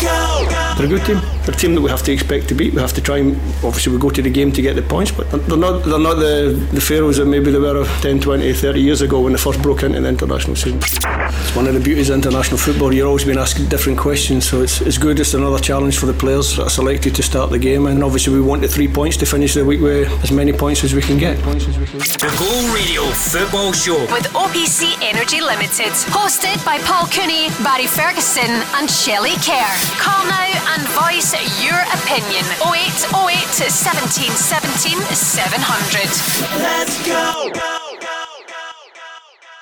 Go. They're a good team. They're a team that we have to expect to beat. We have to try and obviously we go to the game to get the points, but they're not they're not the, the Faroes that maybe they were 10, 20, 30 years ago when they first broke into the international scene. It's one of the beauties of international football. You're always being asked different questions, so it's, it's good. It's another challenge for the players that are selected to start the game, and obviously we want the three points to finish the week with as many points as we can get. The Go Radio Football Show with OPC Energy Limited, hosted by Paul Cooney, Barry Ferguson, and Shelley Kerr. Call now and voice your opinion. 0808 17 17 700. Let's go.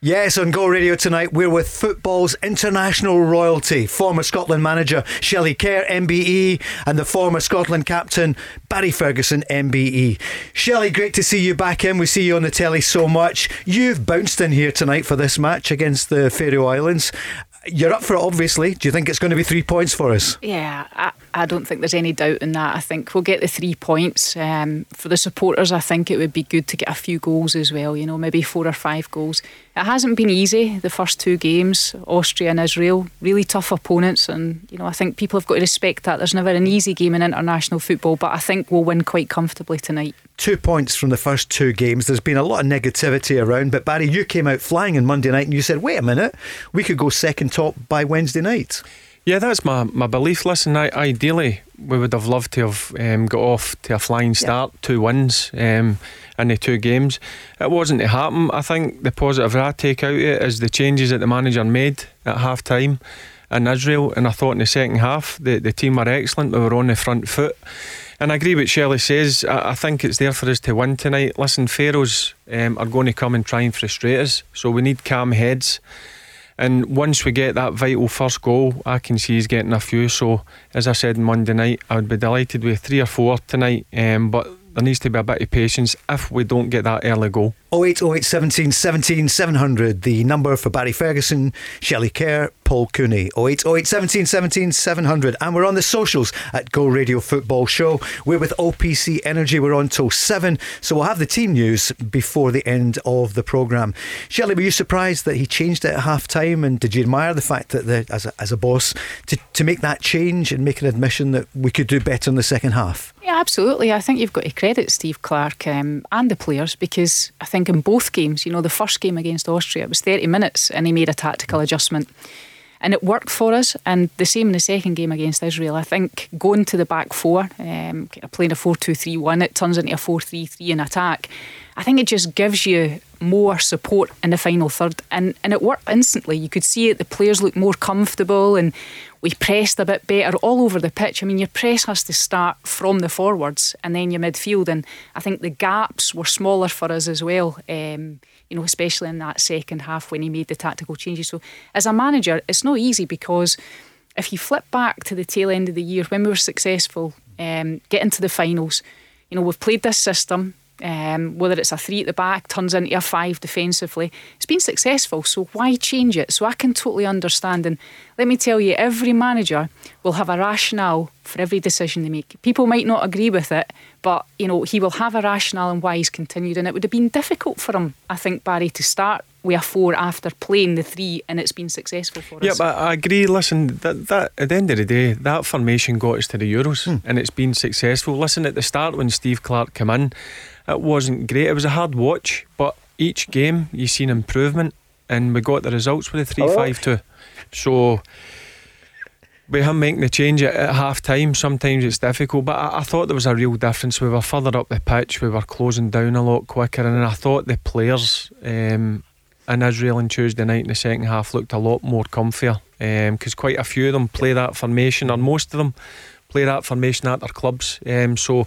Yes, on Go Radio tonight, we're with football's international royalty, former Scotland manager Shelley Kerr, MBE, and the former Scotland captain Barry Ferguson, MBE. Shelley, great to see you back in. We see you on the telly so much. You've bounced in here tonight for this match against the Faroe Islands. You're up for it, obviously. Do you think it's going to be three points for us? Yeah, I, I don't think there's any doubt in that. I think we'll get the three points. Um, for the supporters, I think it would be good to get a few goals as well, you know, maybe four or five goals. It hasn't been easy, the first two games, Austria and Israel, really tough opponents. And, you know, I think people have got to respect that. There's never an easy game in international football, but I think we'll win quite comfortably tonight. Two points from the first two games. There's been a lot of negativity around, but Barry, you came out flying on Monday night and you said, wait a minute, we could go second top by Wednesday night. Yeah, that's my, my belief. Listen, I, ideally, we would have loved to have um, got off to a flying start, yeah. two wins um, in the two games. It wasn't to happen. I think the positive I take out of it is the changes that the manager made at half time in Israel. And I thought in the second half, the, the team were excellent. We were on the front foot. And I agree with Shelley says. I, I, think it's there for us to win tonight. Listen, Faroes um, are going to come and try and frustrate us. So we need calm heads. And once we get that vital first goal, I can see he's getting a few. So, as I said Monday night, I would be delighted with three or four tonight. Um, but there needs to be a bit of patience if we don't get that early goal. 0808 17 17 700, the number for Barry Ferguson, Shelley Kerr, Paul Cooney. 0808 17 17 700. And we're on the socials at Go Radio Football Show. We're with OPC Energy. We're on till 7. So we'll have the team news before the end of the programme. Shelley, were you surprised that he changed it at half time? And did you admire the fact that, the, as, a, as a boss, to, to make that change and make an admission that we could do better in the second half? Yeah, absolutely. I think you've got to credit Steve Clarke um, and the players because I think think in both games, you know, the first game against Austria, it was 30 minutes and he made a tactical adjustment. And it worked for us, and the same in the second game against Israel. I think going to the back four, um, playing a 4 2 3 1, it turns into a 4 3 3 in attack. I think it just gives you more support in the final third, and, and it worked instantly. You could see it, the players looked more comfortable, and we pressed a bit better all over the pitch. I mean, your press has to start from the forwards and then your midfield. And I think the gaps were smaller for us as well, um, you know, especially in that second half when he made the tactical changes. So, as a manager, it's not easy because if you flip back to the tail end of the year when we were successful, um, get into the finals, you know, we've played this system. Um, whether it's a three at the back turns into a five defensively, it's been successful. So why change it? So I can totally understand. And let me tell you, every manager will have a rationale for every decision they make. People might not agree with it, but you know he will have a rationale and why he's continued. And it would have been difficult for him, I think, Barry, to start with a four after playing the three, and it's been successful for yeah, us. Yeah, but I agree. Listen, that, that at the end of the day, that formation got us to the Euros, hmm. and it's been successful. Listen, at the start when Steve Clarke came in it wasn't great. It was a hard watch, but each game you seen improvement, and we got the results with the three five two. So with him making the change at, at half time, sometimes it's difficult. But I, I, thought there was a real difference. We were further up the pitch, we were closing down a lot quicker, and I thought the players um, in Israel on Tuesday night in the second half looked a lot more comfier because um, quite a few of them play that formation, or most of them play that formation at their clubs. Um, so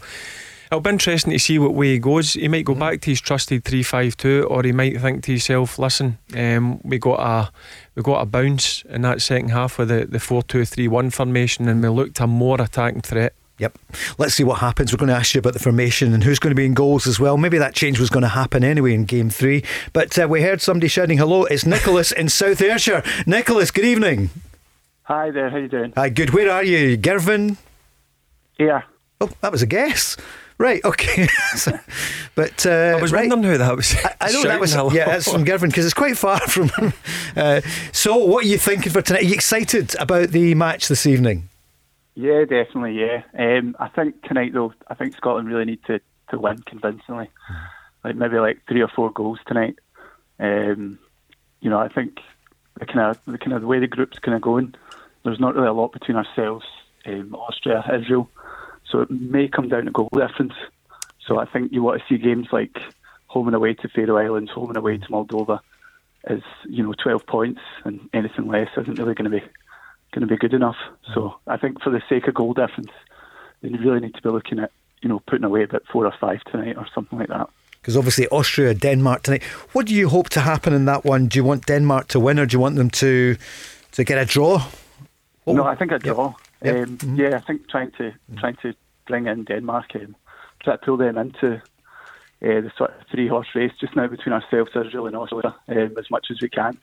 It'll be interesting to see what way he goes. He might go mm. back to his trusted three five two, or he might think to himself, listen, um, we got a we got a bounce in that second half with the, the 4 2 3 1 formation and we looked a more attacking threat. Yep. Let's see what happens. We're going to ask you about the formation and who's going to be in goals as well. Maybe that change was going to happen anyway in game three. But uh, we heard somebody shouting hello. It's Nicholas in South Ayrshire. Nicholas, good evening. Hi there, how you doing? Hi, good. Where are you? Girvan? Yeah. Oh, that was a guess. Right, okay. So- but uh, I was right. wondering who that was. I, I know that was shouting yeah, hello. it's from Girvan because it's quite far from. uh, so, what are you thinking for tonight? Are you excited about the match this evening? Yeah, definitely, yeah. Um, I think tonight, though, I think Scotland really need to, to win convincingly. Like maybe like three or four goals tonight. Um, you know, I think the kind of the kind of the way the group's kind of going, there's not really a lot between ourselves, um, Austria, Israel. So it may come down to goal difference. So I think you want to see games like home and away to Faroe Islands, home and away to Moldova, as you know, 12 points, and anything less isn't really going to be going to be good enough. So I think for the sake of goal difference, you really need to be looking at you know putting away about four or five tonight or something like that. Because obviously Austria, Denmark tonight. What do you hope to happen in that one? Do you want Denmark to win, or do you want them to to get a draw? What no, I think a draw. Yep. Um, Yeah, I think trying to trying to bring in Denmark and try to pull them into uh, the sort of three horse race just now between ourselves, Israel and Austria, um, as much as we can.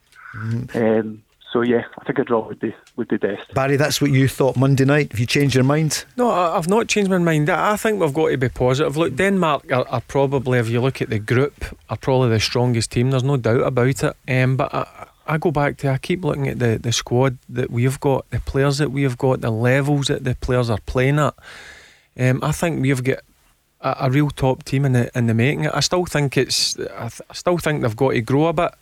Um, so yeah, I think a draw would be would be best. Barry, that's what you thought Monday night. Have you changed your mind? No, I- I've not changed my mind. I I think we've got to be positive. Look, Denmark are, are probably, if you look at the group, are probably the strongest team. There's no doubt about it. Um, but I, I go back to, I keep looking at the, the squad that we've got, the players that we've got, the levels that the players are playing at. Um, I think we've got a, a real top team in the in the making. I still think it's, I, th- I still think they've got to grow a bit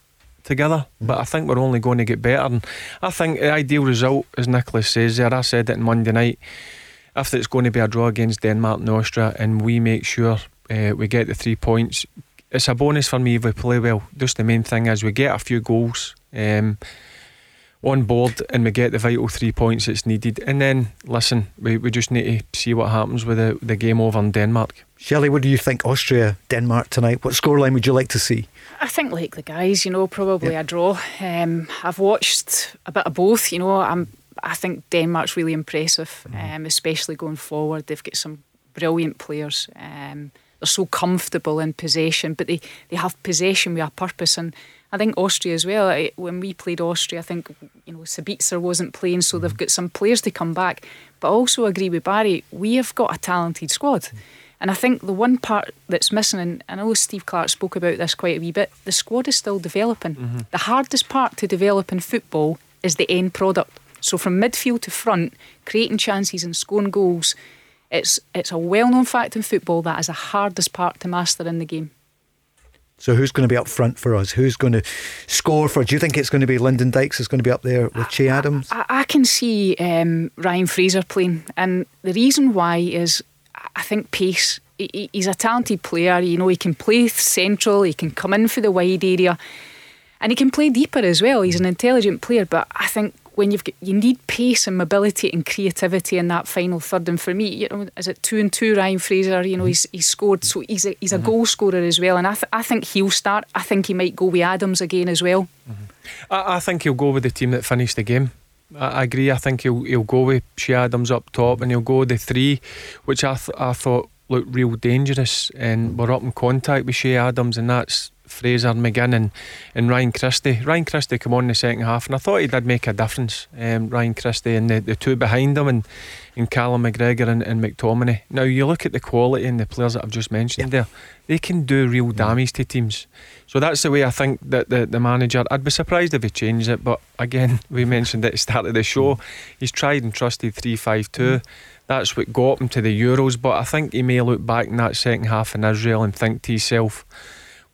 together, but I think we're only going to get better. And I think the ideal result, as Nicholas says there, I said it on Monday night. If it's going to be a draw against Denmark and Austria, and we make sure uh, we get the three points, it's a bonus for me if we play well. Just the main thing is we get a few goals um, on board and we get the vital three points that's needed. And then, listen, we, we just need to see what happens with the, the game over in Denmark. Shelley, what do you think? Austria, Denmark tonight. What scoreline would you like to see? I think, like the guys, you know, probably a draw. Um, I've watched a bit of both. You know, I'm. I think Denmark's really impressive, um, especially going forward. They've got some brilliant players. Um, they're so comfortable in possession, but they, they have possession with a purpose. And I think Austria as well. I, when we played Austria, I think you know Sabitzer wasn't playing, so they've mm-hmm. got some players to come back. But I also agree with Barry. We have got a talented squad. Mm-hmm. And I think the one part that's missing, and I know Steve Clarke spoke about this quite a wee bit, the squad is still developing. Mm-hmm. The hardest part to develop in football is the end product. So from midfield to front, creating chances and scoring goals, it's it's a well known fact in football that is the hardest part to master in the game. So who's going to be up front for us? Who's going to score for? Do you think it's going to be Lyndon Dykes is going to be up there with Che Adams? I, I can see um, Ryan Fraser playing, and the reason why is I think pace. He- He's a talented player. You know, he can play central. He can come in for the wide area, and he can play deeper as well. He's an intelligent player, but I think when you've got you need pace and mobility and creativity in that final third. And for me, you know, is it two and two? Ryan Fraser, you know, mm-hmm. he's he's scored, so he's a, he's a mm-hmm. goal scorer as well. And I th- I think he'll start. I think he might go with Adams again as well. Mm-hmm. I, I think he'll go with the team that finished the game. I, I agree. I think he'll he'll go with Che Adams up top, and he'll go with the three, which I th- I thought looked real dangerous, and we're up in contact with Che Adams, and that's Fraser, McGinn, and, and Ryan Christie. Ryan Christie come on in the second half, and I thought he did make a difference. Um, Ryan Christie and the, the two behind him, and, and Callum McGregor and, and McTominay. Now you look at the quality and the players that I've just mentioned there; they can do real mm. damage to teams. So that's the way I think that the, the manager. I'd be surprised if he changed it, but again, we mentioned at the start of the show, mm. he's tried and trusted three five two. Mm. That's what got him to the Euros. But I think he may look back in that second half in Israel and think to himself,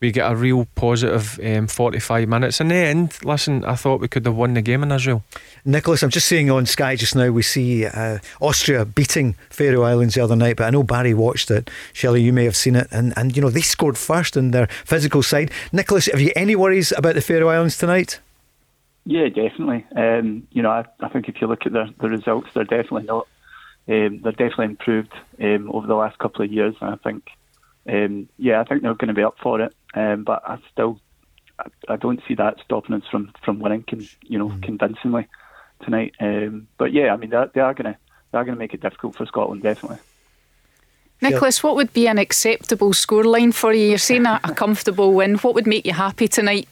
we get a real positive um, 45 minutes. In the end, listen, I thought we could have won the game in Israel. Nicholas, I'm just seeing on Sky just now, we see uh, Austria beating Faroe Islands the other night, but I know Barry watched it. Shelley, you may have seen it. And, and you know, they scored first in their physical side. Nicholas, have you any worries about the Faroe Islands tonight? Yeah, definitely. Um, you know, I, I think if you look at the, the results, they're definitely not. Um, they're definitely improved um, over the last couple of years, and I think, um, yeah, I think they're going to be up for it. Um, but I still, I, I don't see that stopping us from from winning, con, you know, mm. convincingly tonight. Um, but yeah, I mean, they, they are going to they are going to make it difficult for Scotland, definitely. Nicholas, what would be an acceptable scoreline for you? You're saying a, a comfortable win. What would make you happy tonight?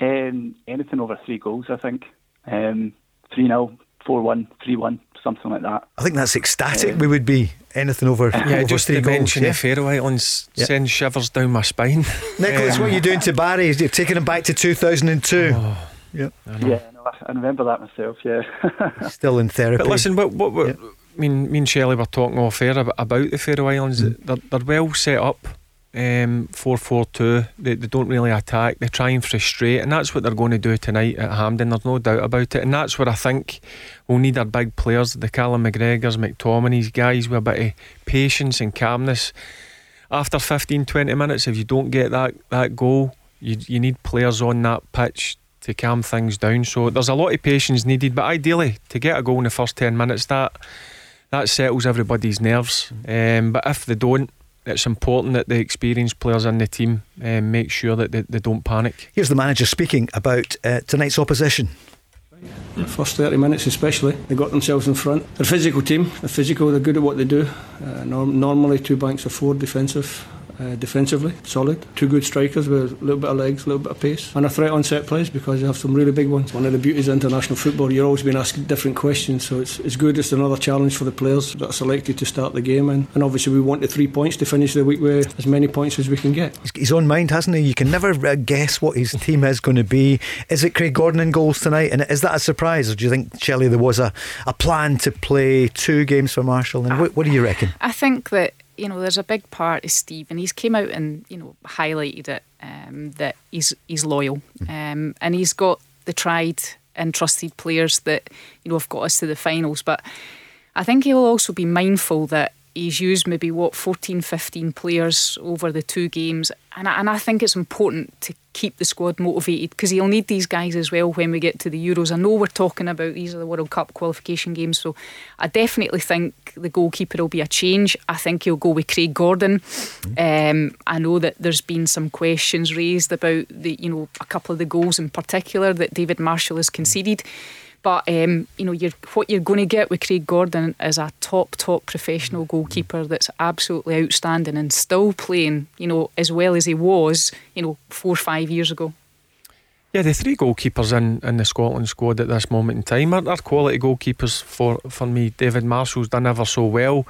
Um, anything over three goals, I think. Um, 3 0, 4 1, 3 1, something like that. I think that's ecstatic. Um, we would be anything over, yeah, over just three to goals. mention yeah. the Faroe Islands yep. sends shivers down my spine. Nicholas, um, what are you doing to Barry? You're taking him back to 2002. Oh, yep. Yeah, no, I remember that myself, yeah. Still in therapy. But listen, what, what, what yep me and, me and Shelley were talking off air about, about the Faroe Islands. Mm. They're, they're well set up. Um, 4 4 2. They, they don't really attack. They try and frustrate, and that's what they're going to do tonight at Hampden. There's no doubt about it. And that's where I think we'll need our big players the Callum McGregors, McTominay's, guys with a bit of patience and calmness. After 15 20 minutes, if you don't get that, that goal, you, you need players on that pitch to calm things down. So there's a lot of patience needed, but ideally, to get a goal in the first 10 minutes, that that settles everybody's nerves. Um, but if they don't, it's important that the experienced players in the team um, make sure that they, they, don't panic. Here's the manager speaking about uh, tonight's opposition. The first 30 minutes, especially, they got themselves in front. They're a physical team, they're physical, they're good at what they do. Uh, norm- normally, two banks of four defensive uh, defensively, solid. Two good strikers with a little bit of legs, a little bit of pace, and a threat on set plays because you have some really big ones. One of the beauties of international football, you're always being asked different questions, so it's, it's good. It's another challenge for the players that are selected to start the game, and, and obviously we want the three points to finish the week with as many points as we can get. He's his own mind, hasn't he? You can never uh, guess what his team is going to be. Is it Craig Gordon in goals tonight, and is that a surprise, or do you think Shelley there was a, a plan to play two games for Marshall? And what, what do you reckon? I think that you know, there's a big part of Steve, and he's came out and you know highlighted it um, that he's he's loyal, um, and he's got the tried and trusted players that you know have got us to the finals. But I think he'll also be mindful that he's used maybe what 14 15 players over the two games. And I, and I think it's important to keep the squad motivated because he'll need these guys as well when we get to the Euros. I know we're talking about these are the World Cup qualification games so I definitely think the goalkeeper will be a change. I think he'll go with Craig Gordon. Um, I know that there's been some questions raised about the you know a couple of the goals in particular that David Marshall has conceded but um, you know, you're, what you're going to get with Craig Gordon is a top, top professional goalkeeper that's absolutely outstanding and still playing, you know, as well as he was, you know, four or five years ago. Yeah, the three goalkeepers in, in the Scotland squad at this moment in time are, are quality goalkeepers for, for me. David Marshall's done ever so well.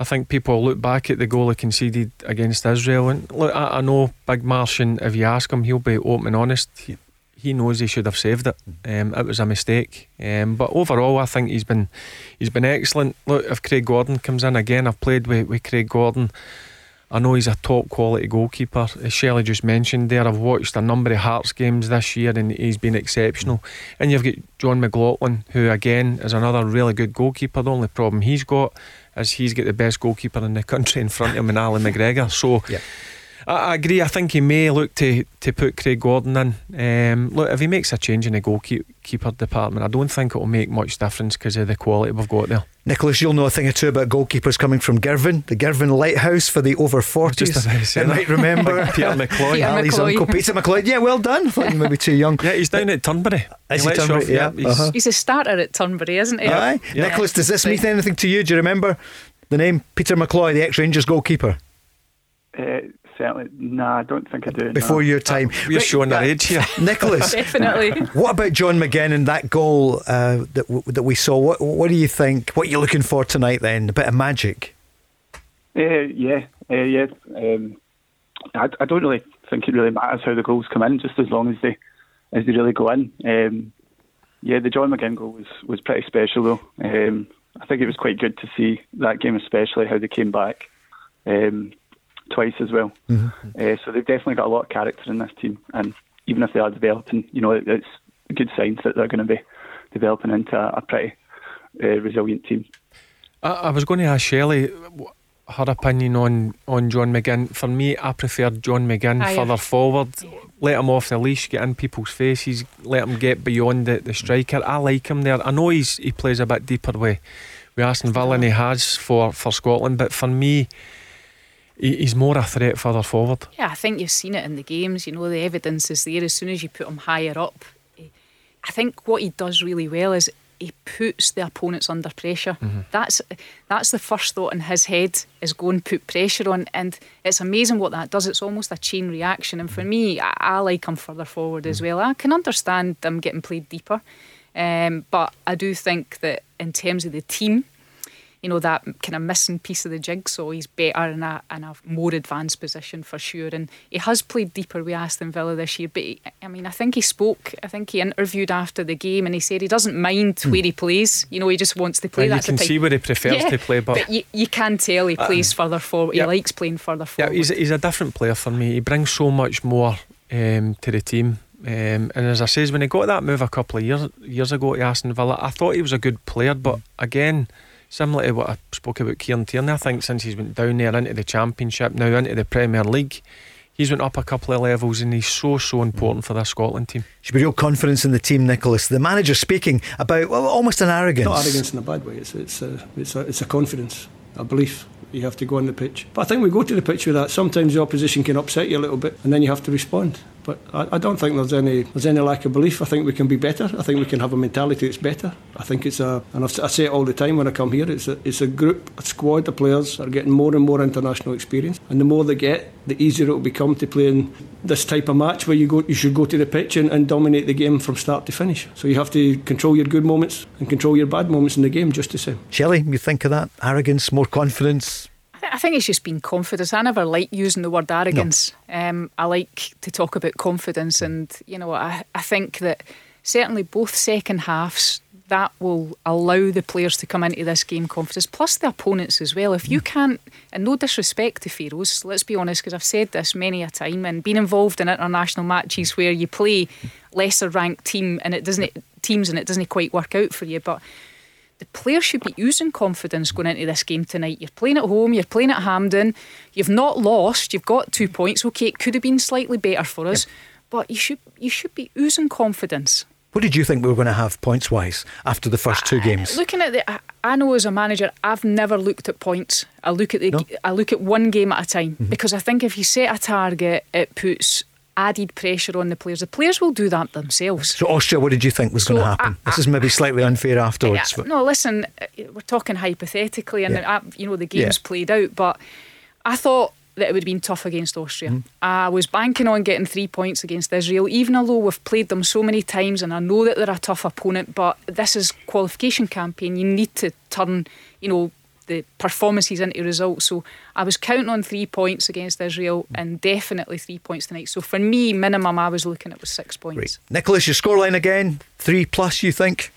I think people look back at the goal he conceded against Israel and look, I, I know Big Martian, if you ask him, he'll be open and honest. He, he knows he should have saved it. Um, it was a mistake. Um, but overall, I think he's been he's been excellent. Look, if Craig Gordon comes in again, I've played with, with Craig Gordon. I know he's a top quality goalkeeper. As Shelley just mentioned there, I've watched a number of Hearts games this year and he's been exceptional. And you've got John McLaughlin, who again is another really good goalkeeper. The only problem he's got is he's got the best goalkeeper in the country in front of him, and Ali McGregor. So. Yeah I, I, agree. I think he may look to, to put Craig Gordon in. Um, look, if he makes a change in the goalkeeper department, I don't think it will make much difference because of the quality we've got there. Nicholas, you'll know a thing or two about goalkeepers coming from Girvan, the Girvan Lighthouse for the over 40s. You might remember Peter McCloy. Ali's uncle Peter McCloy. Yeah, well done. I thought you might be too young. Yeah, he's down at Turnberry. Is he, he Turnberry? Off, yeah. He's, uh-huh. he's, a starter at Turnberry, isn't he? Aye. Yeah. Nicholas, does this mean anything to you? Do you remember the name Peter McCloy, the ex Rangers goalkeeper? Uh, certainly. No, I don't think I do. Before no. your time. We're right, showing our age here. Nicholas. Definitely. What about John McGinn and that goal uh, that, w- that we saw? What, what do you think? What are you looking for tonight then? A bit of magic? Uh, yeah, uh, yeah. Um, I, I don't really think it really matters how the goals come in, just as long as they as they really go in. Um, yeah, the John McGinn goal was, was pretty special though. Um, I think it was quite good to see that game, especially how they came back. Um, twice as well. Mm-hmm. Uh, so they've definitely got a lot of character in this team, and even if they are developing, you know, it's good signs that they're going to be developing into a, a pretty uh, resilient team. I, I, was going to ask Shelley her opinion on, on John McGinn. For me, I prefer John McGinn Aye. further forward. Let him off the leash, get in people's faces, let him get beyond the, the striker. I like him there. I know he's he plays a bit deeper with, with Aston Villa and he has for, for Scotland, but for me, he, he's more a threat further forward. Yeah, I think you've seen it in the games. You know, the evidence is there. As soon as you put him higher up, I think what he does really well is he puts the opponents under pressure. Mm-hmm. That's that's the first thought in his head is go and put pressure on, and it's amazing what that does. It's almost a chain reaction. And for Mm-hmm. me, I, I like him further forward as well. I can understand them getting played deeper, um, but I do think that in terms of the team. You know that kind of missing piece of the jigsaw. He's better in a in a more advanced position for sure, and he has played deeper with Aston Villa this year. But he, I mean, I think he spoke. I think he interviewed after the game, and he said he doesn't mind where he plays. You know, he just wants to play. And you That's the can see where he prefers Yeah, to play, but, you, you can tell he plays further forward. He likes playing further forward. yeah, he's, he's a different player for me. He brings so much more um, to the team. Um, and as I says, when he got that move a couple of years years ago to Aston Villa, I thought he was a good player. But again, similar to what I spoke about Kieran Tierney, I think since he's went down there into the Championship, now into the Premier League, he's went up a couple of levels, and he's so so important for this Scotland team. Should be real confidence in the team, Nicholas. The manager speaking about well, almost an arrogance. Not arrogance in a bad way. It's it's a, it's a, it's a confidence, a belief. You have to go on the pitch. But I think we go to the pitch with that. Sometimes the opposition can upset you a little bit, and then you have to respond. But I, I don't think there's any there's any lack of belief. I think we can be better. I think we can have a mentality that's better. I think it's a, and I've, I say it all the time when I come here. It's a it's a group, a squad of players are getting more and more international experience, and the more they get, the easier it will become to play in this type of match where you go you should go to the pitch and, and dominate the game from start to finish. So you have to control your good moments and control your bad moments in the game just the same. Shelley, you think of that? Arrogance, more confidence? I think it's just been confidence. I never like using the word arrogance. Um, I like to talk about confidence, and you know, I, I think that certainly both second halves that will allow the players to come into this game confidence, plus the opponents as well. If you can't, and no disrespect to Faroes, let's be honest, because I've said this many a time, and been involved in international matches where you play lesser ranked team and it doesn't teams and it doesn't quite work out for you, but the players should be using confidence going into this game tonight. You're playing at home, you're playing at Hampden, you've not lost, you've got two points. Okay, it could have been slightly better for us, but you should you should be oozing confidence. What did you think we were going to have points wise after the first two games? Looking at the, I, I know as a manager, I've never looked at points. I look at the, No. Mm-hmm. I look at one game at a time because I think if you set a target, it puts added pressure on the players. The players will do that themselves. So Austria, what did you think was So, going to happen? I- this is maybe slightly unfair afterwards. Yeah, but no, listen, we're talking hypothetically, and Yeah. uh, you know the game's Yeah. played out, but I thought that it would have been tough against Austria. Mm-hmm. I was banking on getting three points against Israel, even although we've played them so many times, and I know that they're a tough opponent. But this is qualification campaign. You need to turn, you know. The performances into results. So I was counting on three points against Israel Mm. and definitely three points tonight. So for me, minimum I was looking at was six points. Great. Nicholas, your scoreline again, three plus, you think?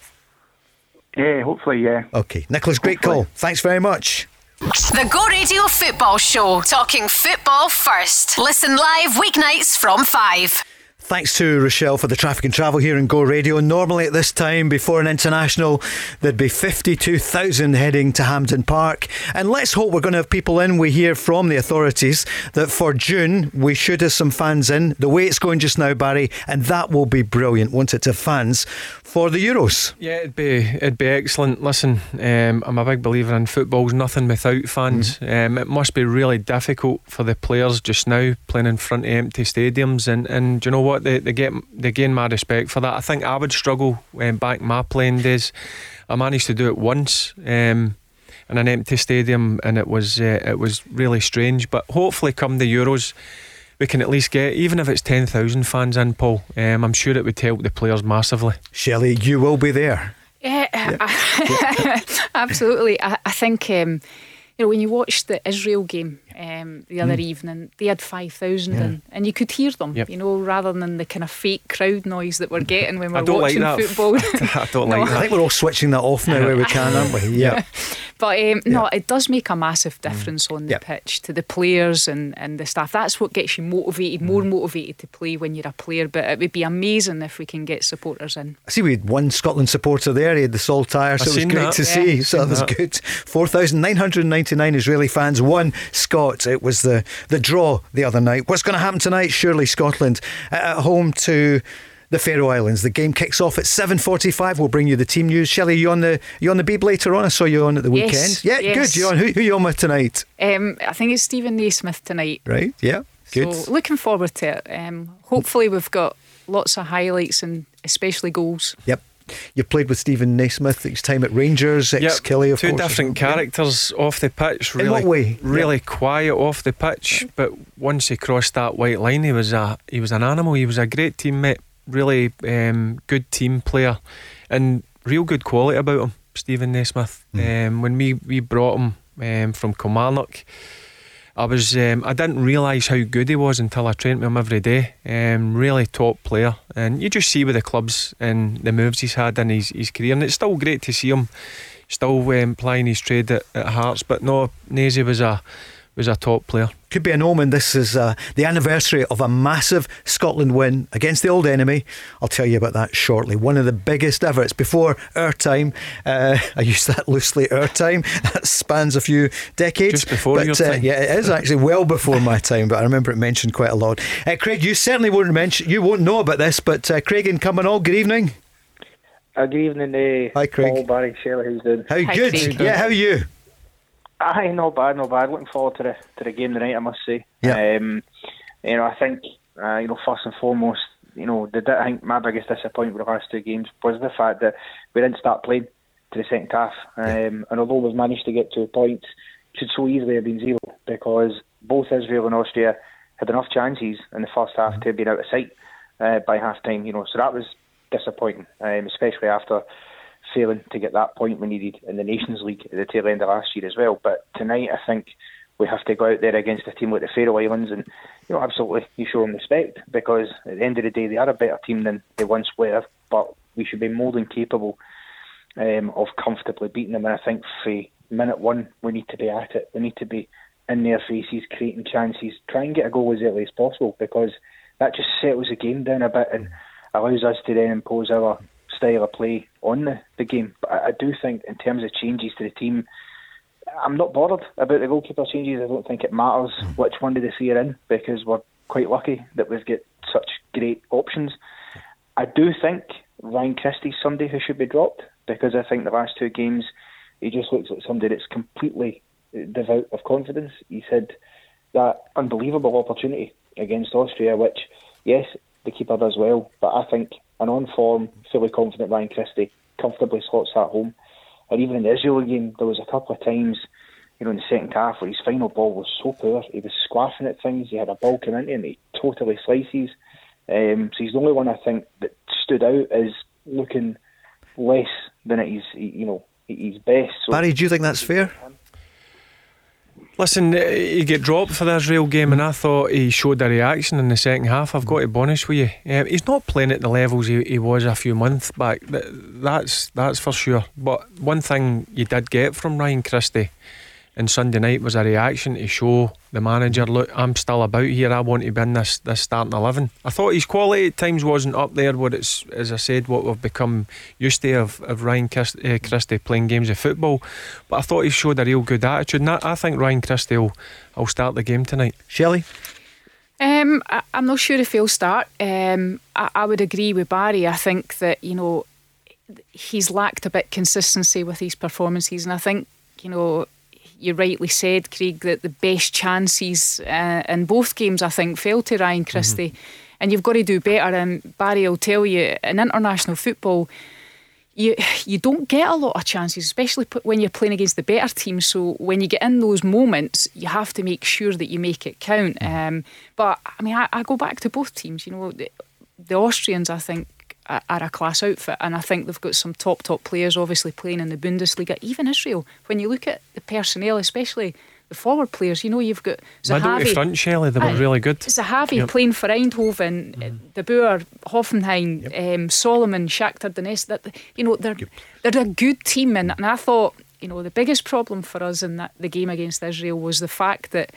Yeah, hopefully, yeah. Okay. Nicholas, great call. Thanks very much. The Go Radio Football Show. Talking football first. Listen live weeknights from 5. Thanks to Rochelle for the traffic and travel here in Go Radio. Normally at this time, before an international, there'd be 52,000 heading to Hampden Park. And let's hope we're going to have people in. We hear from the authorities that for June, we should have some fans in. The way it's going just now, Barry, and that will be brilliant, won't it, to fans for the Euros? Yeah, it'd be it'd be excellent. Listen, um, I'm a big believer in football's nothing without fans. Um, it must be really difficult for the players just now playing in front of empty stadiums, and, and do you know what? They, they get they gain my respect for that. I think I would struggle um, back my playing days. I managed to do it once. Um, in an empty stadium, and it was uh, it was really strange. But hopefully, come the Euros, we can at least get even if it's ten thousand fans in. Paul, um, I'm sure it would help the players massively. Shelley, you will be there. Yeah, absolutely. I, I think um, you know when you watched the Israel game um, the other evening, they had five thousand, Yeah. and, and you could hear them. Yep. You know, rather than the kind of fake crowd noise that we're getting when we're don't like watching football. I don't No. like I think we're all switching that off now where we can, aren't we? Yeah. But um, no, it does make a massive difference on the Yeah. pitch to the players and, and the staff. That's what gets you motivated, more motivated to play when you're a player. But it would be amazing if we can get supporters in. I see we had one Scotland supporter there. He had the saltire, so it was great that. to Yeah. see. So that was that. good. 4,999 Israeli fans, one Scot. It was the, the draw the other night. What's going to happen tonight? Surely Scotland at home to the Faroe Islands. The game kicks off at 7.45. We'll bring you the team news. Shelley, you on the you on the Beeb later on? I saw you on at the Yes, weekend. Yeah, yes. good. You on? Who, who you on with tonight? Um, I think it's Stephen Naismith tonight. Right, yeah, good. So looking forward to it. Um, hopefully we've got lots of highlights and especially goals. Yep. You played with Stephen Naismith, his time at Rangers, ex Yep, Killie, of two course. different Yeah. characters off the pitch. In Really, what way? Really quiet off the pitch, but once he crossed that white line, he was a he was an animal. He was a great teammate, really um, good team player, and real good quality about him. Stephen Naismith. Hmm. Um, when we we brought him um, from Kilmarnock. I was um, I didn't realise how good he was until I trained with him every day. Um, really top player, and you just see with the clubs and the moves he's had in his, his career, and it's still great to see him still um, plying his trade at, at Hearts. But no, Nazy was a was a top player. Could be an omen. This is uh, the anniversary of a massive Scotland win against the old enemy. I'll tell you about that shortly. One of the biggest ever. It's before our time. Uh, I use that loosely. Our time that spans a few decades. Just before but, your uh, time. yeah, it is actually well before my time. But I remember it mentioned quite a lot. Uh, Craig, you certainly won't mention. You won't know about this, but uh, Craig and Cumbernauld. Good evening. Uh, good evening, uh, Hi, Craig. Paul, Barry, Shelley, how's doing? How Hi, good? Craig. Yeah, how are you? Aye, not bad, not bad. Looking forward to the to the game tonight, I must say. Yeah. Um, you know, I think uh, you know first and foremost, you know, the, I think my biggest disappointment with the last two games was the fact that we didn't start playing to the second half. Um, and although we've managed to get two points, it should so easily have been zero because both Israel and Austria had enough chances in the first half to have been out of sight uh, by half time. You know, so that was disappointing, um, especially after failing to get that point we needed in the Nations League at the tail end of last year as well. But tonight, I think we have to go out there against a team like the Faroe Islands and, you know, absolutely you show them respect because at the end of the day, they are a better team than they once were, but we should be more than capable um, of comfortably beating them. And I think for minute one, we need to be at it. We need to be in their faces, creating chances, try and get a goal as early as possible because that just settles the game down a bit and allows us to then impose our style of play on the, the game. But I, I do think, in terms of changes to the team, I'm not bothered about the goalkeeper changes. I don't think it matters hmm. which one do they see are in because we're quite lucky that we've got such great options. I do think Ryan Christie's somebody who should be dropped because I think the last two games he just looks like somebody that's completely devout of confidence. He had that unbelievable opportunity against Austria, which, yes, the keeper does well, but I think an on form, fully confident Ryan Christie comfortably slots that home. And even in the Israel game, there was a couple of times, you know, in the second half where his final ball was so poor. He was squaffing at things. He had a ball come into him, he totally slices. Um, so he's the only one I think that stood out as looking less than at his, you know, his best. So Barry, do you think that's fair? Listen, he get dropped for the Israel game, and I thought he showed a reaction in the second half. I've got to be honest with you. Um, he's not playing at the levels he, he was a few months back. Th- That's that's for sure. But one thing you did get from Ryan Christie in Sunday night was a reaction to show the manager, look, I'm still about here. I want to be in this this starting eleven. I thought his quality at times wasn't up there. What it's as I said, what we've become used to of, of Ryan Christ, uh, Christie playing games of football. But I thought he showed a real good attitude. And I, I think Ryan Christie will, will start the game tonight. Shelley? Um, I, I'm not sure if he'll start. Um, I, I would agree with Barry. I think that you know he's lacked a bit consistency with his performances, and I think you know you rightly said, Craig, that the best chances uh, in both games I think fell to Ryan Christie, and you've got to do better. And Barry will tell you in international football. You you don't get a lot of chances, especially when you're playing against the better teams. So when you get in those moments, you have to make sure that you make it count. Um, but I mean, I, I go back to both teams. You know, the, the Austrians, I think, are a class outfit, and I think they've got some top top players, obviously playing in the Bundesliga. Even Israel, when you look at the personnel, especially the forward players, you know, you've got Zahavi. front, Shelley, they were Aye. really good. Zahavi Yep. playing for Eindhoven, mm Dabbur, Hoffenheim, um, Solomon, Shakhtar Donetsk. That you know they're they're a good team, and, and I thought you know the biggest problem for us in that the game against Israel was the fact that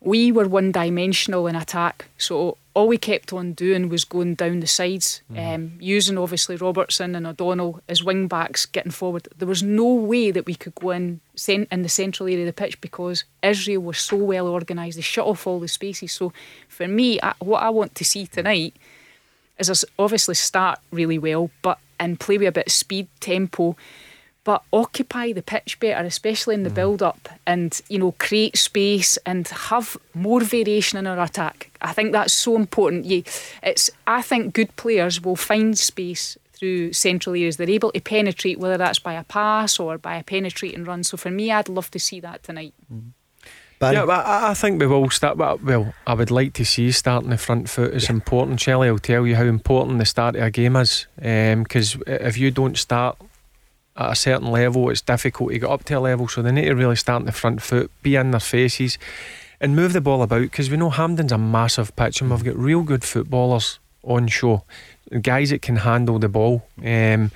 we were one dimensional in attack. So all we kept on doing was going down the sides, um, using obviously Robertson and O'Donnell as wing backs, getting forward. There was no way that we could go in in the central area of the pitch because Israel was so well organised. They shut off all the spaces. So for me, I, what I want to see tonight is us obviously start really well, but and play with a bit of speed, tempo, but occupy the pitch better, especially in the mm. build up, and you know create space and have more variation in our attack. I think that's so important. You, it's I think good players will find space through central areas. They're able to penetrate, whether that's by a pass or by a penetrating run. So for me, I'd love to see that tonight. Mm. Barry? Yeah, but I, I think we will start. Well, well, I would like to see you starting the front foot is important. Shelley will tell you how important the start of a game is. Um, because if you don't start at a certain level, it's difficult to get up to a level. So they need to really start in the front foot, be in their faces, and move the ball about. Because we know Hampden's a massive pitch, and we've mm. got real good footballers on show, guys that can handle the ball. Um,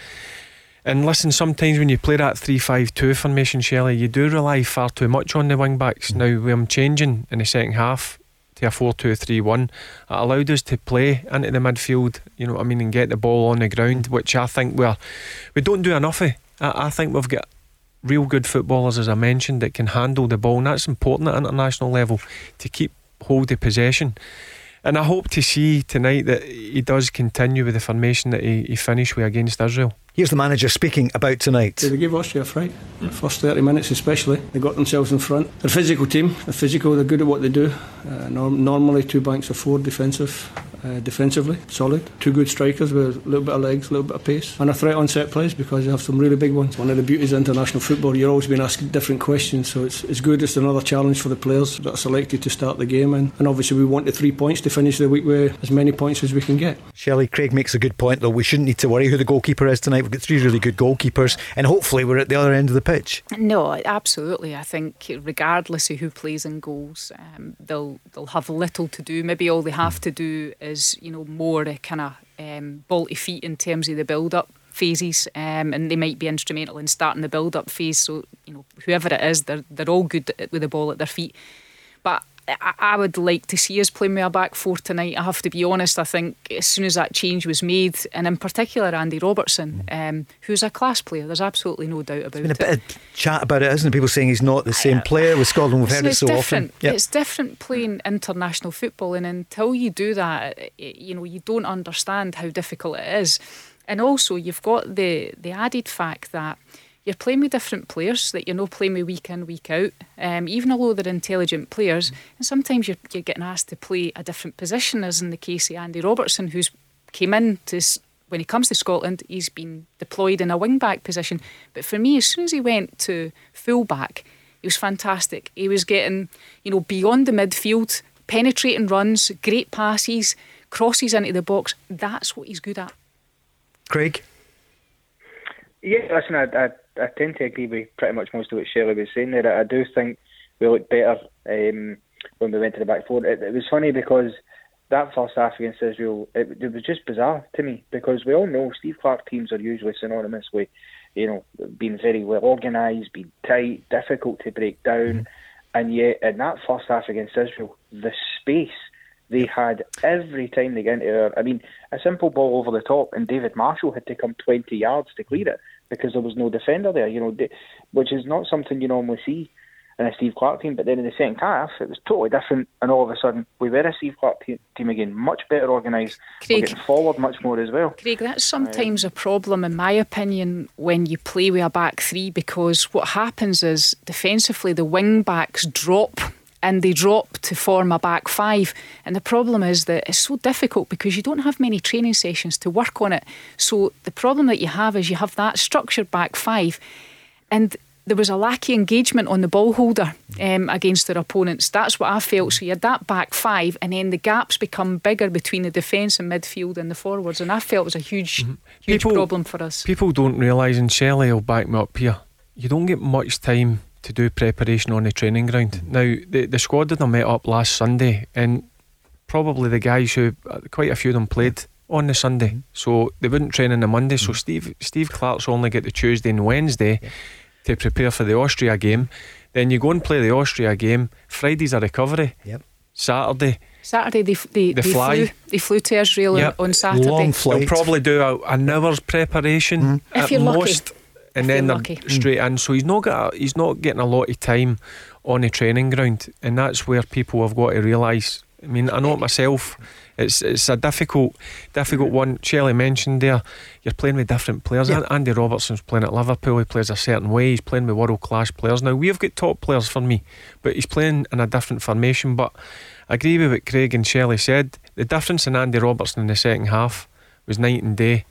and listen, sometimes when you play that 3 5 2 formation, Shelley, you do rely far too much on the wing backs. Mm. Now, with them changing in the second half to a 4 2 3 1, it allowed us to play into the midfield, you know what I mean, and get the ball on the ground, mm. which I think we're, we don't do enough of. I, think we've got real good footballers, as I mentioned, that can handle the ball, and that's important at international level to keep hold of possession. And I hope to see tonight that he does continue with the formation that he, he finished with against Israel. Here's the manager speaking about tonight. They gave Austria a fright. The first 30 minutes, especially. They got themselves in front. They're a physical team. They're physical. They're good at what they do. Uh, norm- normally, two banks of four defensive, uh, defensively, solid. Two good strikers with a little bit of legs, a little bit of pace. And a threat on set plays because you have some really big ones. One of the beauties of international football, you're always being asked different questions. So it's, it's good. It's another challenge for the players that are selected to start the game. And, and obviously, we want the three points to finish the week with as many points as we can get. Shelley, Craig makes a good point, though. We shouldn't need to worry who the goalkeeper is tonight. We've got three really good goalkeepers, and hopefully, we're at the other end of the pitch. No, absolutely. I think regardless of who plays in goals, um, they'll they'll have little to do. Maybe all they have to do is you know more kind of um, ball to feet in terms of the build up phases, um, and they might be instrumental in starting the build up phase. So you know whoever it is, they're they're all good with the ball at their feet. But I, I would like to see us playing with a back four tonight. I have to be honest. I think as soon as that change was made, and in particular Andy Robertson, um, who's a class player, there's absolutely no doubt about it. Been a it. bit of chat about it, isn't it? People saying he's not the same player with Scotland. We've heard So it it's so different. often. Yep. It's different playing international football, and until you do that, you know you don't understand how difficult it is. And also, you've got the the added fact that you're playing with different players that you're not playing with week in week out. Um, even although they're intelligent players, and sometimes you're you're getting asked to play a different position, as in the case of Andy Robertson, who's came in to. When he comes to Scotland, he's been deployed in a wing back position. But for me, as soon as he went to full back, he was fantastic. He was getting, you know, beyond the midfield, penetrating runs, great passes, crosses into the box. That's what he's good at. Craig? Yeah, listen, I, I, I tend to agree with pretty much most of what Shirley was saying there. I do think we looked better um, when we went to the back four. It, it was funny because that first half against Israel, it, it was just bizarre to me because we all know Steve Clarke teams are usually synonymous with, you know, being very well organised, being tight, difficult to break down. And yet, in that first half against Israel, the space they had every time they get into there. I mean, a simple ball over the top, and David Marshall had to come 20 yards to clear it because there was no defender there, you know, which is not something you normally see in a Steve Clarke team. But then in the second half, it was totally different, and all of a sudden, we were a Steve Clarke te- team again, much better organised, getting forward much more as well. Craig, that's sometimes a problem, in my opinion, when you play with a back three because what happens is defensively the wing backs drop and they drop to form a back five. And the problem is that it's so difficult because you don't have many training sessions to work on it. So the problem that you have is you have that structured back five and there was a lacky engagement on the ball holder um, against their opponents. That's what I felt. So you had that back five, and then the gaps become bigger between the defence and midfield and the forwards. And I felt it was a huge, huge Mm-hmm. People- problem for us. People don't realise, and Shelley will back me up here, you don't get much time to do preparation on the training ground. Now, the, the squad that I met up last Sunday, and probably the guys who, uh, quite a few of them played on the Sunday, mm-hmm. so they wouldn't train on the Monday. So mm-hmm. Steve Steve Clarke's only get the Tuesday and Wednesday to prepare for the Austria game. Then you go and play the Austria game. Friday's a recovery. Yep. Saturday, Saturday they, f- they, they fly. flew they flew to Israel on- Yep. on, Saturday. Long flight. They'll probably do a, an hour's preparation mm-hmm. If at you're lucky. And then they're lucky. straight in. So he's not got a, he's not getting a lot of time on the training ground, and that's where people have got to realise I mean, I know it myself. It's it's a difficult difficult mm-hmm. one. Shelley mentioned there, you're playing with different players. Yeah. Andy Robertson's playing at Liverpool. He plays a certain way. He's playing with world class players. Now we've got top players for me, but he's playing in a different formation. But I agree with what Craig and Shelley said. The difference in Andy Robertson in the second half was night and day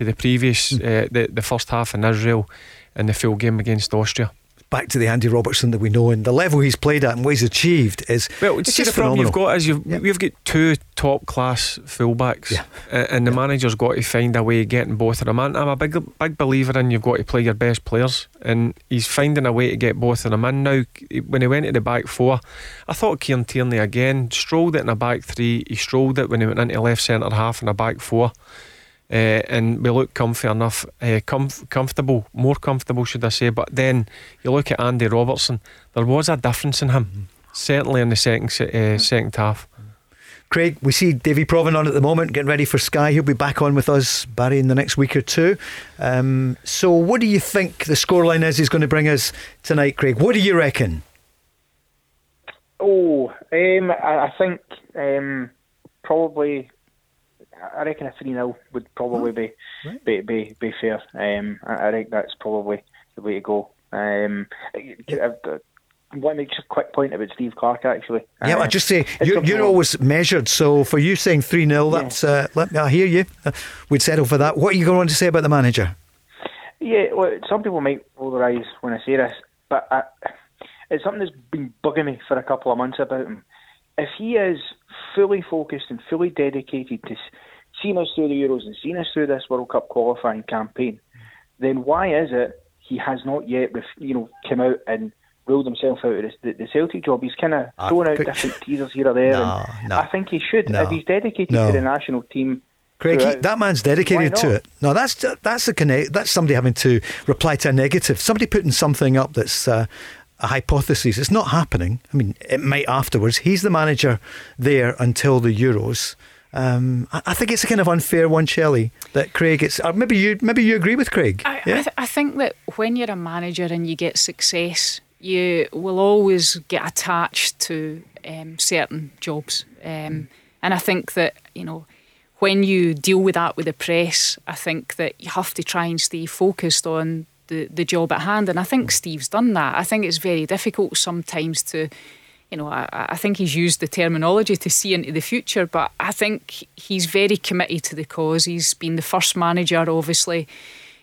to the previous uh, the the first half in Israel and the full game against Austria. Back to the Andy Robertson that we know and the level he's played at and what he's achieved is Well, it's see, just the problem you've got is you've, Yep. we've got two top class fullbacks, Yeah. uh, and the manager's got to find a way of getting both of them. And I'm a big big believer in you've got to play your best players, and he's finding a way to get both of them in now. When he went to the back four, I thought Kieran Tierney again strolled it in a back three. He strolled it when he went into left centre half in a back four. Uh, and we look comfy enough, uh, comf- comfortable, more comfortable, should I say? But then you look at Andy Robertson. There was a difference in him, certainly in the second se- uh, second half. Craig, we see Davy Provan on at the moment, getting ready for Sky. He'll be back on with us, Barry, in the next week or two. Um, so, what do you think the scoreline is he's going to bring us tonight, Craig? What do you reckon? Oh, um, I, I think um, probably. I reckon a three 0 would probably be, be be be fair. Um, I, I think that's probably the way to go. Um, I, I want to make just a quick point about Steve Clarke. Actually, Yeah, Uh, I just say you're, you're always measured. So, for you saying 3 0, that's, uh, let me, I hear you. Uh, we'd settle for that. What are you going to say about the manager? Yeah, well, some people might roll their eyes when I say this, but I, it's something that's been bugging me for a couple of months about him. If he is fully focused and fully dedicated to s- seeing us through the Euros and seen us through this World Cup qualifying campaign, then why is it he has not yet, you know, come out and ruled himself out of this, the, the Celtic job? He's kind of Ah, throwing out different teasers here or there, No, and no. I think he should. No. If he's dedicated to the national team, Craig, he, that man's dedicated to it. No, that's that's a connect. That's somebody having to reply to a negative. Somebody putting something up that's uh, a hypothesis. It's not happening. I mean, it might afterwards. He's the manager there until the Euros. Um, I, I think it's a kind of unfair one, Shelley, that Craig. It's or maybe you maybe you agree with Craig. I, I, th- I think that when you're a manager and you get success, you will always get attached to um, certain jobs. Um, and I think that, you know, when you deal with that with the press, I think that you have to try and stay focused on the, the job at hand. And I think Steve's done that. I think it's very difficult sometimes to, you know, I, I think he's used the terminology to see into the future, but I think he's very committed to the cause. He's been the first manager, obviously,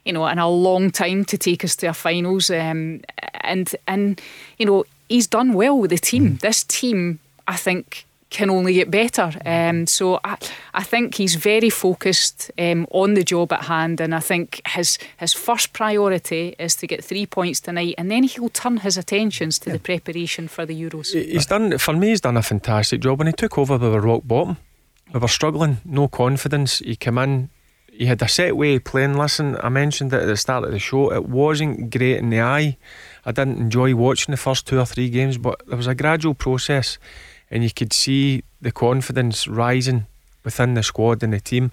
you know, in a long time to take us to a finals. Um, and and you know, he's done well with the team. This team, I think, can only get better. Um, so I, I think he's very focused um, on the job at hand, and I think his his first priority is to get three points tonight, and then he'll turn his attentions to the preparation for the Euros. He's done for me. He's done a fantastic job. When he took over, we were rock bottom. We were struggling, no confidence. He came in. He had a set way of playing. Listen, I mentioned it at the start of the show. It wasn't great in the eye. I didn't enjoy watching the first two or three games, but there was a gradual process, and you could see the confidence rising within the squad and the team,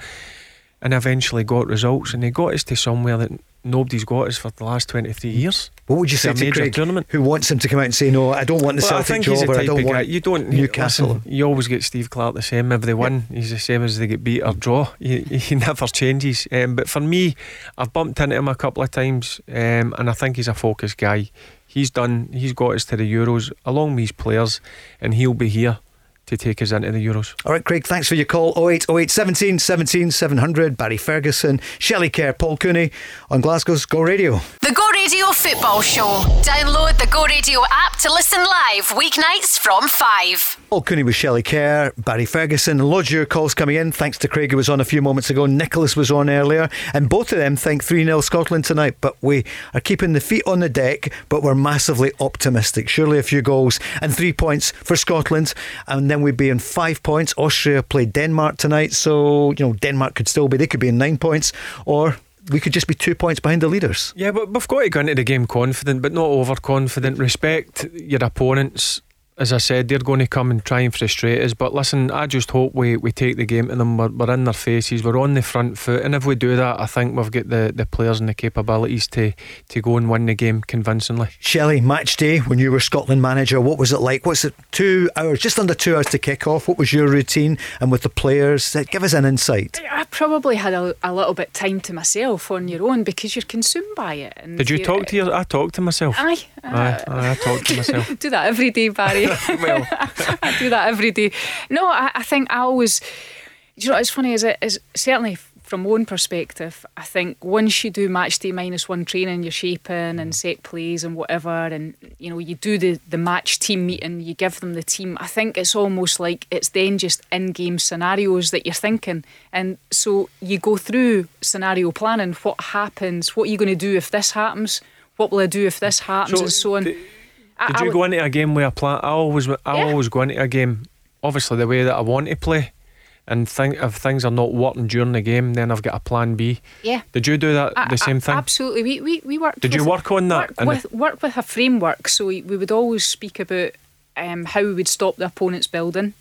and eventually got results. And they got us to somewhere that nobody's got us for the last twenty three years. What would you say to Craig, tournament. who wants him to come out and say, "No, I don't want the Well, I Celtic think job, or I don't want. You don't Newcastle"? Listen, you always get Steve Clarke the same every one. He's the same as they get beat or draw. He, he never changes. Um, but for me, I've bumped into him a couple of times, um, and I think he's a focused guy. He's done. He's got us to the Euros along with his players, and he'll be here to take us into the Euros. All right, Craig, thanks for your call. 0808 17 17 700. Barry Ferguson, Shelley Kerr, Paul Cooney on Glasgow's Go Radio. The Go Radio Football Show. Download the Go Radio app to listen live weeknights from 5. Paul Cooney with Shelley Kerr, Barry Ferguson, loads of your calls coming in. Thanks to Craig, who was on a few moments ago. Nicholas was on earlier. And both of them think 3 0 Scotland tonight. But we are keeping the feet on the deck, but we're massively optimistic. Surely a few goals and three points for Scotland. And then we'd be in five points. Austria play Denmark tonight. So, you know, Denmark could still be, they could be in nine points. Or we could just be two points behind the leaders. Yeah, but we've got to go into the game confident, but not overconfident. Respect your opponents. As I said, they're going to come and try and frustrate us. But listen, I just hope we, we take the game to them. We're, we're in their faces. We're on the front foot, and if we do that, I think we've got the, the players and the capabilities to to go and win the game convincingly. Shelley, match day when you were Scotland manager, what was it like? What's it? Two hours, just under two hours to kick off. What was your routine and with the players? Uh, give us an insight. I probably had a, a little bit time to myself on your own because you're consumed by it. And Did you talk to your? I talked to myself. Aye, aye, aye I talked to myself. do that every day, Barry. Well, I do that every day. No, I, I think I always. You know, it's funny. Is it is certainly from my own perspective. I think once you do match day minus one training, you're shaping and set plays and whatever, and you know you do the the match team meeting, you give them the team. I think it's almost like it's then just in game scenarios that you're thinking, and so you go through scenario planning. What happens? What are you going to do if this happens? What will I do if this happens? So and so on. Did, did you go into a game with a plan? I always, I yeah. always go into a game, obviously the way that I want to play, and think if things are not working during the game, then I've got a plan B. Yeah. Did you do that? I, the same I, thing. Absolutely. We we, we worked. Did you work on that? Work with, work with a framework. So we, we would always speak about um, how we would stop the opponent's building.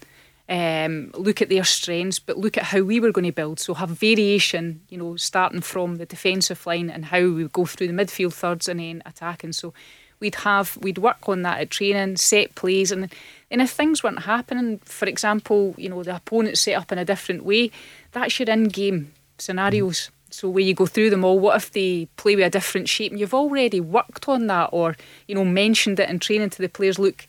Um, look at their strengths, but look at how we were going to build. So have variation, you know, starting from the defensive line and how we would go through the midfield thirds and then attacking. So we'd have we'd work on that at training, set plays, and and if things weren't happening, for example, you know the opponent's set up in a different way, that's your in-game scenarios. Mm. So where you go through them all, what if they play with a different shape? And you've already worked on that, or you know mentioned it in training to the players. Look,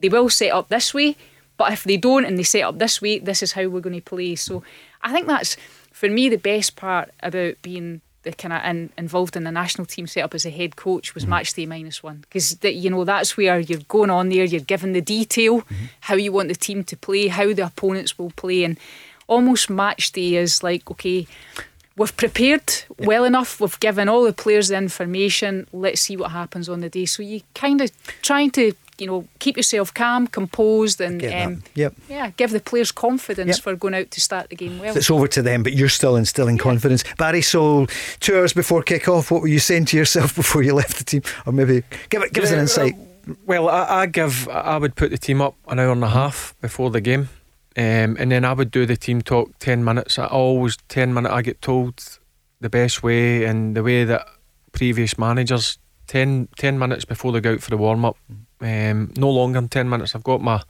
they will set up this way, but if they don't and they set up this way, this is how we're going to play. So I think that's for me the best part about being kind of in, involved in the national team setup as a head coach was mm. match day minus one because you know that's where you're going on there. You're given the detail, mm-hmm. how you want the team to play, how the opponents will play, and almost match day is like okay. We've prepared well enough. We've given all the players the information. Let's see what happens on the day. So you kind of trying to you know, keep yourself calm, composed, and um, yep. yeah, give the players confidence yep. for going out to start the game well. It's over to them, but you're still instilling yeah. confidence. Barry, so two hours before kick-off, what were you saying to yourself before you left the team, or maybe give it, give us an insight. Well, I, I, give, I would put the team up an hour and a half before the game, um, and then I would do the team talk ten minutes. I always ten minutes. I get told the best way and the way that previous managers 10, 10 minutes before they go out for the warm up. Um, no longer than ten minutes. I've got my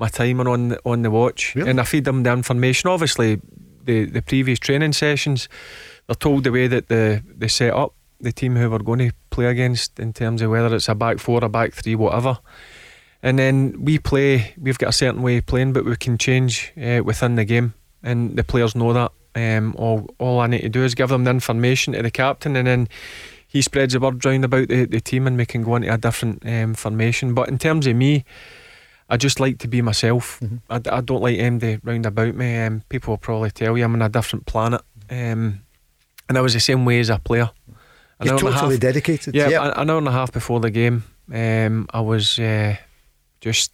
my timer on the, on the watch, really? and I feed them the information. Obviously, the the previous training sessions, they're told the way that the they set up the team who we're going to play against in terms of whether it's a back four, a back three, whatever. And then we play. We've got a certain way of playing, but we can change uh, within the game, and the players know that. Um, all all I need to do is give them the information to the captain, and then he spreads the word round about the, the team and we can go into a different um, formation. But in terms of me, I just like to be myself. Mm-hmm. I, I don't like MD round about me. Um, people will probably tell you I'm on a different planet. Um, and I was the same way as a player. An You're totally half, dedicated. Yeah, yep. an hour and a half before the game, um, I was uh, just,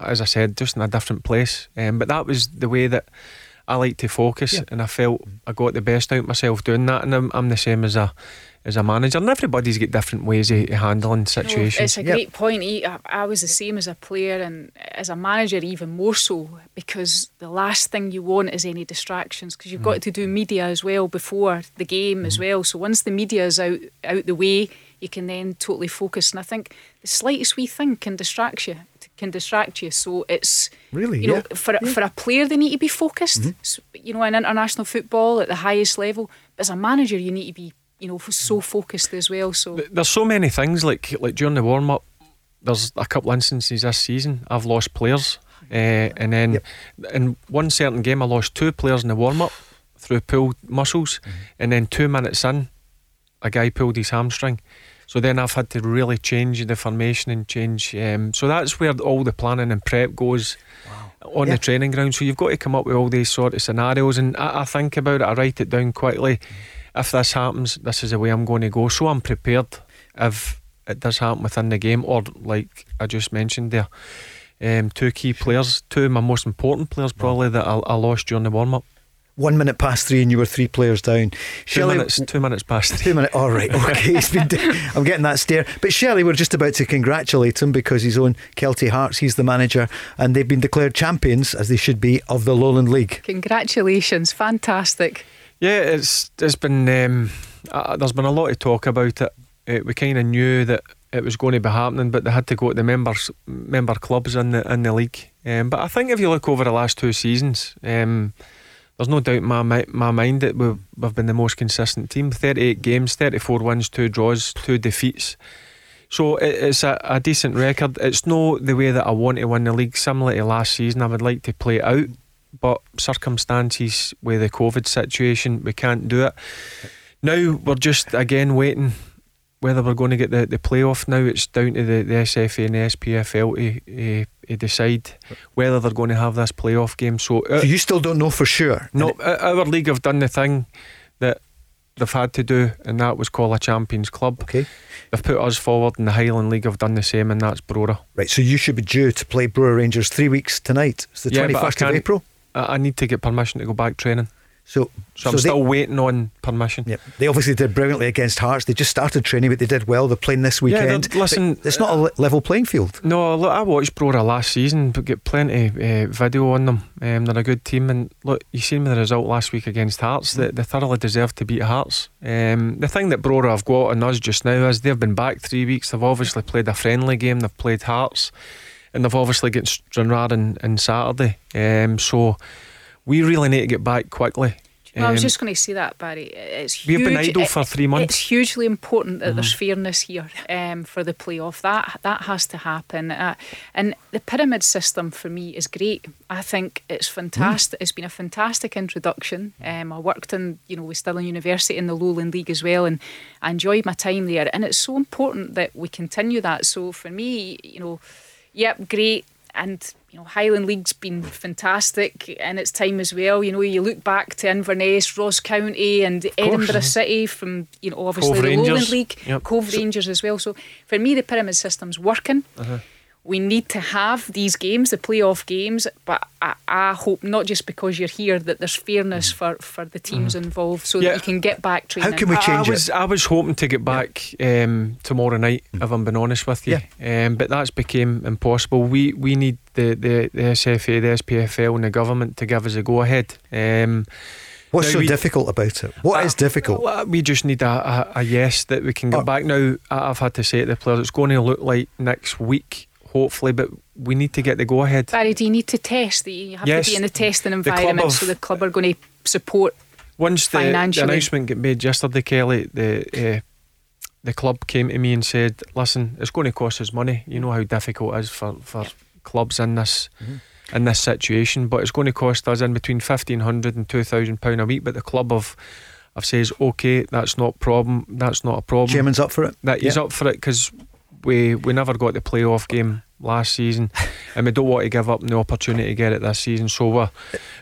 as I said, just in a different place. Um, but that was the way that I like to focus, and I felt I got the best out myself doing that. And I'm, I'm the same as a as a manager, and everybody's got different ways of handling situations. No, it's a yep. great point. I was the same as a player, and as a manager, even more so, because the last thing you want is any distractions, because you've mm. got to do media as well before the game mm. as well. So once the media is out out the way, you can then totally focus. And I think the slightest wee thing can distract you. Can distract you. So it's really you know yeah. for yeah. for a player they need to be focused. Mm-hmm. So, you know, in international football at the highest level. But as a manager, you need to be you know, so focused as well. So there's so many things like like during the warm up. There's a couple instances this season I've lost players, uh, and then yep. in one certain game I lost two players in the warm up through pulled muscles, mm-hmm. and then two minutes in, a guy pulled his hamstring. So then I've had to really change the formation and change. Um, so that's where all the planning and prep goes wow. on yeah. the training ground. So you've got to come up with all these sort of scenarios, and I, I think about it. I write it down quickly. Mm if this happens, this is the way I'm going to go. So I'm prepared if it does happen within the game, or like I just mentioned there, um, two key players, two of my most important players probably that I, I lost during the warm up. One minute past three, and you were three players down. Two Shelley, minutes, two minutes past three. Two minutes. All right. Okay. He's been. I'm getting that stare. But Shelley, we're just about to congratulate him because he's on Kelty Hearts. He's the manager, and they've been declared champions, as they should be, of the Lowland League. Congratulations, fantastic. Yeah, it's it's been um, uh, there's been a lot of talk about it. Uh, we kind of knew that it was going to be happening, but they had to go to the members member clubs in the in the league. Um, but I think if you look over the last two seasons, um, there's no doubt in my my mind that we've, we've been the most consistent team. 38 games, 34 wins, two draws, two defeats. So it, it's a, a decent record. It's no the way that I want to win the league. Similar to last season, I would like to play it out, but circumstances with the COVID situation, we can't do it. Now we're just again waiting whether we're going to get the, the playoff now. It's down to the, the SFA and the SPFL to, uh, to decide whether they're going to have this playoff game. So, uh, So you still don't know for sure. no, uh, our league have done the thing that they've had to do, and that was call a champions club. Okay. They've put us forward, and the Highland League have done the same, and that's Brora. Right. So you should be due to play Brora Rangers three weeks tonight. It's the Yeah, but 21st of April. I, I need to get permission to go back training, So, so, I'm still waiting on permission. Yep. They obviously did brilliantly against Hearts. They just started training, but they did well. They're playing this weekend. they're- listen, But it's not a level playing field. No, look, I watched Brora last season, but get plenty uh, video on them. Um, they're a good team, and look, you seen the result last week against Hearts. They, they thoroughly deserve to beat Hearts. Um, the thing that Brora have got on us just now is they've been back three weeks. They've obviously played a friendly game. They've played Hearts, and they've obviously got Stranraer on, on Saturday. Um, so we really need to get back quickly. Well, I was Um, just going to say that, Barry. It's We've huge. been idle it- for three months. It's hugely important that there's Mhm. fairness here um, for the playoff. That that has to happen. Uh, and the pyramid system for me is great. I think it's fantastic. It's been a fantastic introduction. Um, I worked in, you know, with Stirling University in the Lowland League as well, and I enjoyed my time there. And it's so important that we continue that. So for me, you know, yep, great. And you know, Highland League's been fantastic in its time as well. You know, you look back to Inverness, Ross County, and Edinburgh. City from you know obviously Cove the Lowland League, Yep. Cove Rangers as well. So for me, the pyramid system's working. Uh-huh. We need to have these games, the playoff games, but I, I hope not just because you're here that there's fairness for, for the teams involved, so Mm. Yeah. that you can get back training. I, I was I was hoping to get back um, tomorrow night, if I'm being honest with you. Um, but that's became impossible. We we need the, the, the SFA, the SPFL, and the government to give us a go ahead. Um, What's now so we- difficult about it? What is difficult? well, we just need a, a, a yes that we can get back. Now, I- I've had to say to the players, it's going to look like next week, hopefully, but we need to get the go ahead. Barry, do you need to test? You have Yes. to be in the testing The environment, of- so the club are going to support Once the, the announcement got made yesterday, Kelly, the uh, the club came to me and said, "Listen, it's going to cost us money. You know how difficult it is for, for clubs in this in this situation, but it's going to cost us in between fifteen hundred and two thousand pound a week." But the club have have says, "Okay, that's not problem. That's not a problem." Chairman's up for it. That he's up for it because we we never got the playoff game last season, and we don't want to give up the opportunity to get it this season. So we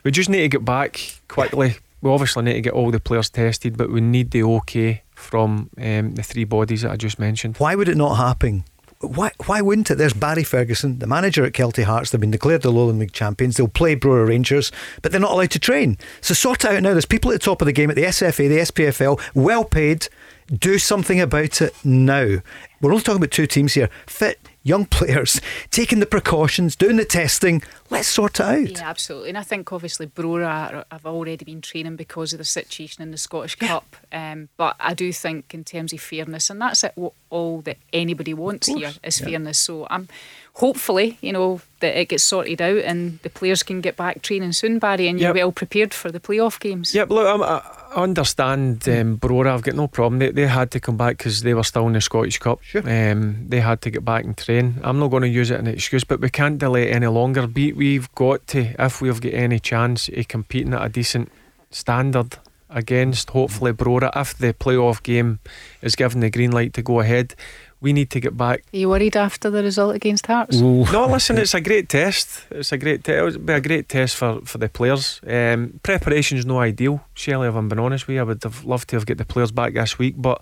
we just need to get back quickly. We obviously need to get all the players tested, but we need the okay from um, the three bodies that I just mentioned. Why would it not happen? Why, why wouldn't it? There's Barry Ferguson, the manager at Kelty Hearts. They've been declared the Lowland League champions. They'll play Brora Rangers, but they're not allowed to train. So sort out now. There's people at the top of the game at the SFA, the SPFL, well paid. Do something about it now. We're only talking about two teams here. Fit, young players, taking the precautions, doing the testing. Let's sort it out. Yeah, absolutely. And I think obviously Brora have already been training because of the situation in the Scottish Cup. Um, but I do think in terms of fairness, and that's it, all that anybody wants here is yeah. fairness. So I'm hopefully, you know, that it gets sorted out and the players can get back training soon, Barry, and you're Yep. well prepared for the playoff games. Yep, look, I'm, I I understand um, Brora. I've got no problem. They, they had to come back because they were still in the Scottish Cup. Sure. Um, they had to get back and train. I'm not going to use it as an excuse, but we can't delay it any longer. We, we've got to, if we've got any chance of competing at a decent standard against hopefully Brora, if the playoff game is given the green light to go ahead, we need to get back. Are you worried after the result against Hearts? No, listen, it's a great test. It's a great test. It'll be a great test for, for the players. Um, preparation's no ideal, Shelley, if I'm being honest with you. I would have loved to have got the players back this week, but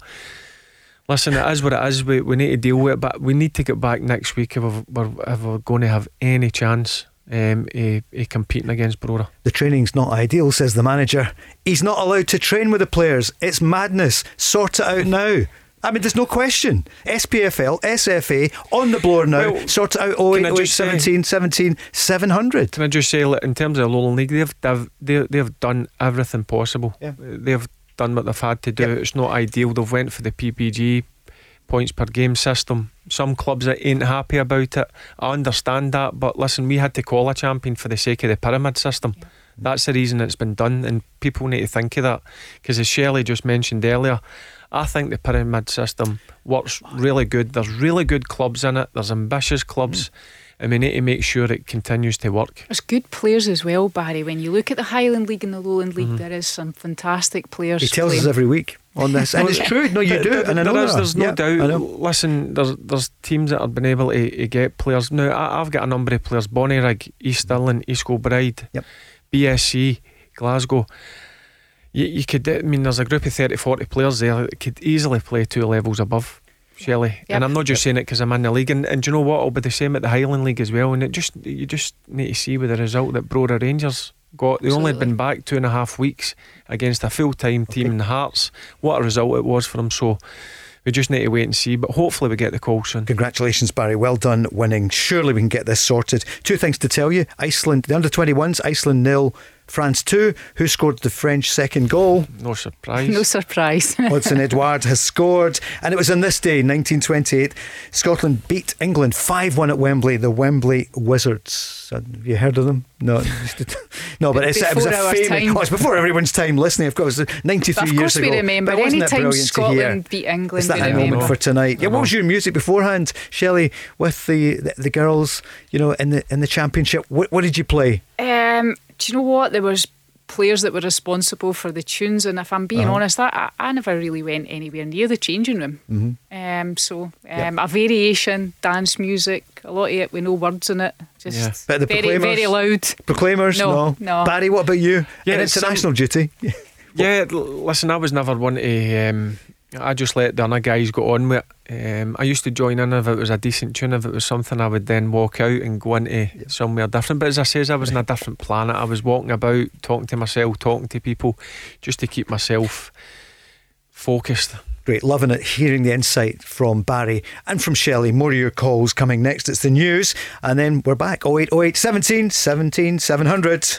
listen, it is what it is. We, we need to deal with it, but we need to get back next week if we're, we're- if we're going to have any chance um, a, a competing against Brora. The training's not ideal, says the manager. He's not allowed to train with the players. It's madness. Sort it out now. I mean, there's no question. SPFL, SFA, on the blower now. Well, sort out can I 08, 08, just say- 17, 17, 700. Can I just say, in terms of the Lowland League, they've they've they've, they've done everything possible. Yeah. They've done what they've had to do. Yep. It's not ideal. They've went for the PPG points per game system. Some clubs that ain't happy about it. I understand that, but listen, we had to call a champion for the sake of the pyramid system. That's the reason it's been done, and people need to think of that. Because as Shelley just mentioned earlier, I think the pyramid system works really good. There's really good clubs in it. There's ambitious clubs, and we need to make sure it continues to work. There's good players as well, Barry. When you look at the Highland League and the Lowland League, mm-hmm. there is some fantastic players. He tells us every week on this. and it's true. No, you There- do. there- and I know there is, there's no Yeah, doubt. I know. Listen, there's there's teams that have been able to, to get players. Now I, I've got a number of players: Bonnyrigg, East Stirling, East Kilbride, Yep. BSC, Glasgow. You, you could, I mean, there's a group of 30, 40 players there that could easily play two levels above. Shelley, Yep. and I'm not just saying it because I'm in the league, and, and do you know what? It'll be the same at the Highland League as well. And it just you just need to see with the result that Brora Rangers got. They only had been back two and a half weeks against a full time team in the Hearts. What a result it was for them. So we just need to wait and see. But hopefully we get the call soon. Congratulations, Barry. Well done winning. Surely we can get this sorted. Two things to tell you Iceland, the under 21s, Iceland nil, France 2. Who scored the French second goal? No surprise. No surprise. Odsonne Edouard has scored. And it was on this day, 1928, Scotland beat England 5 1 at Wembley, the Wembley Wizards. Have you heard of them? No, no, but it's, it was a Before famous. time. Oh, it's before everyone's time listening, of course. 93 But of years course ago. we remember. But wasn't brilliant to hear? Scotland beat England, It's that we a remember. moment for tonight. Yeah, what was your music beforehand, Shelley, with the, the the girls? You know, in the in the championship. What, what did you play? Um, do you know what? There was players that were responsible for the tunes, and if I'm being Uh-huh. honest, I, I never really went anywhere near the changing room. Mm-hmm. Um, so um, a variation, dance music, a lot of it with no words in it, just Yeah. But the very Proclaimers? very loud. Proclaimers? No, no. Barry, what about you? Yeah, in it's international duty. Yeah, l- listen, I was never one to. Um, I just let the other guys go on with it. Um, I used to join in if it was a decent tune. If it was something, I would then walk out and go into somewhere different. But as I says, I was in a different planet. I was walking about, talking to myself, talking to people, just to keep myself focused. Great, loving it. Hearing the insight from Barry and from Shelley. More of your calls coming next. It's the news, and then we're back. 0808 17 17 700.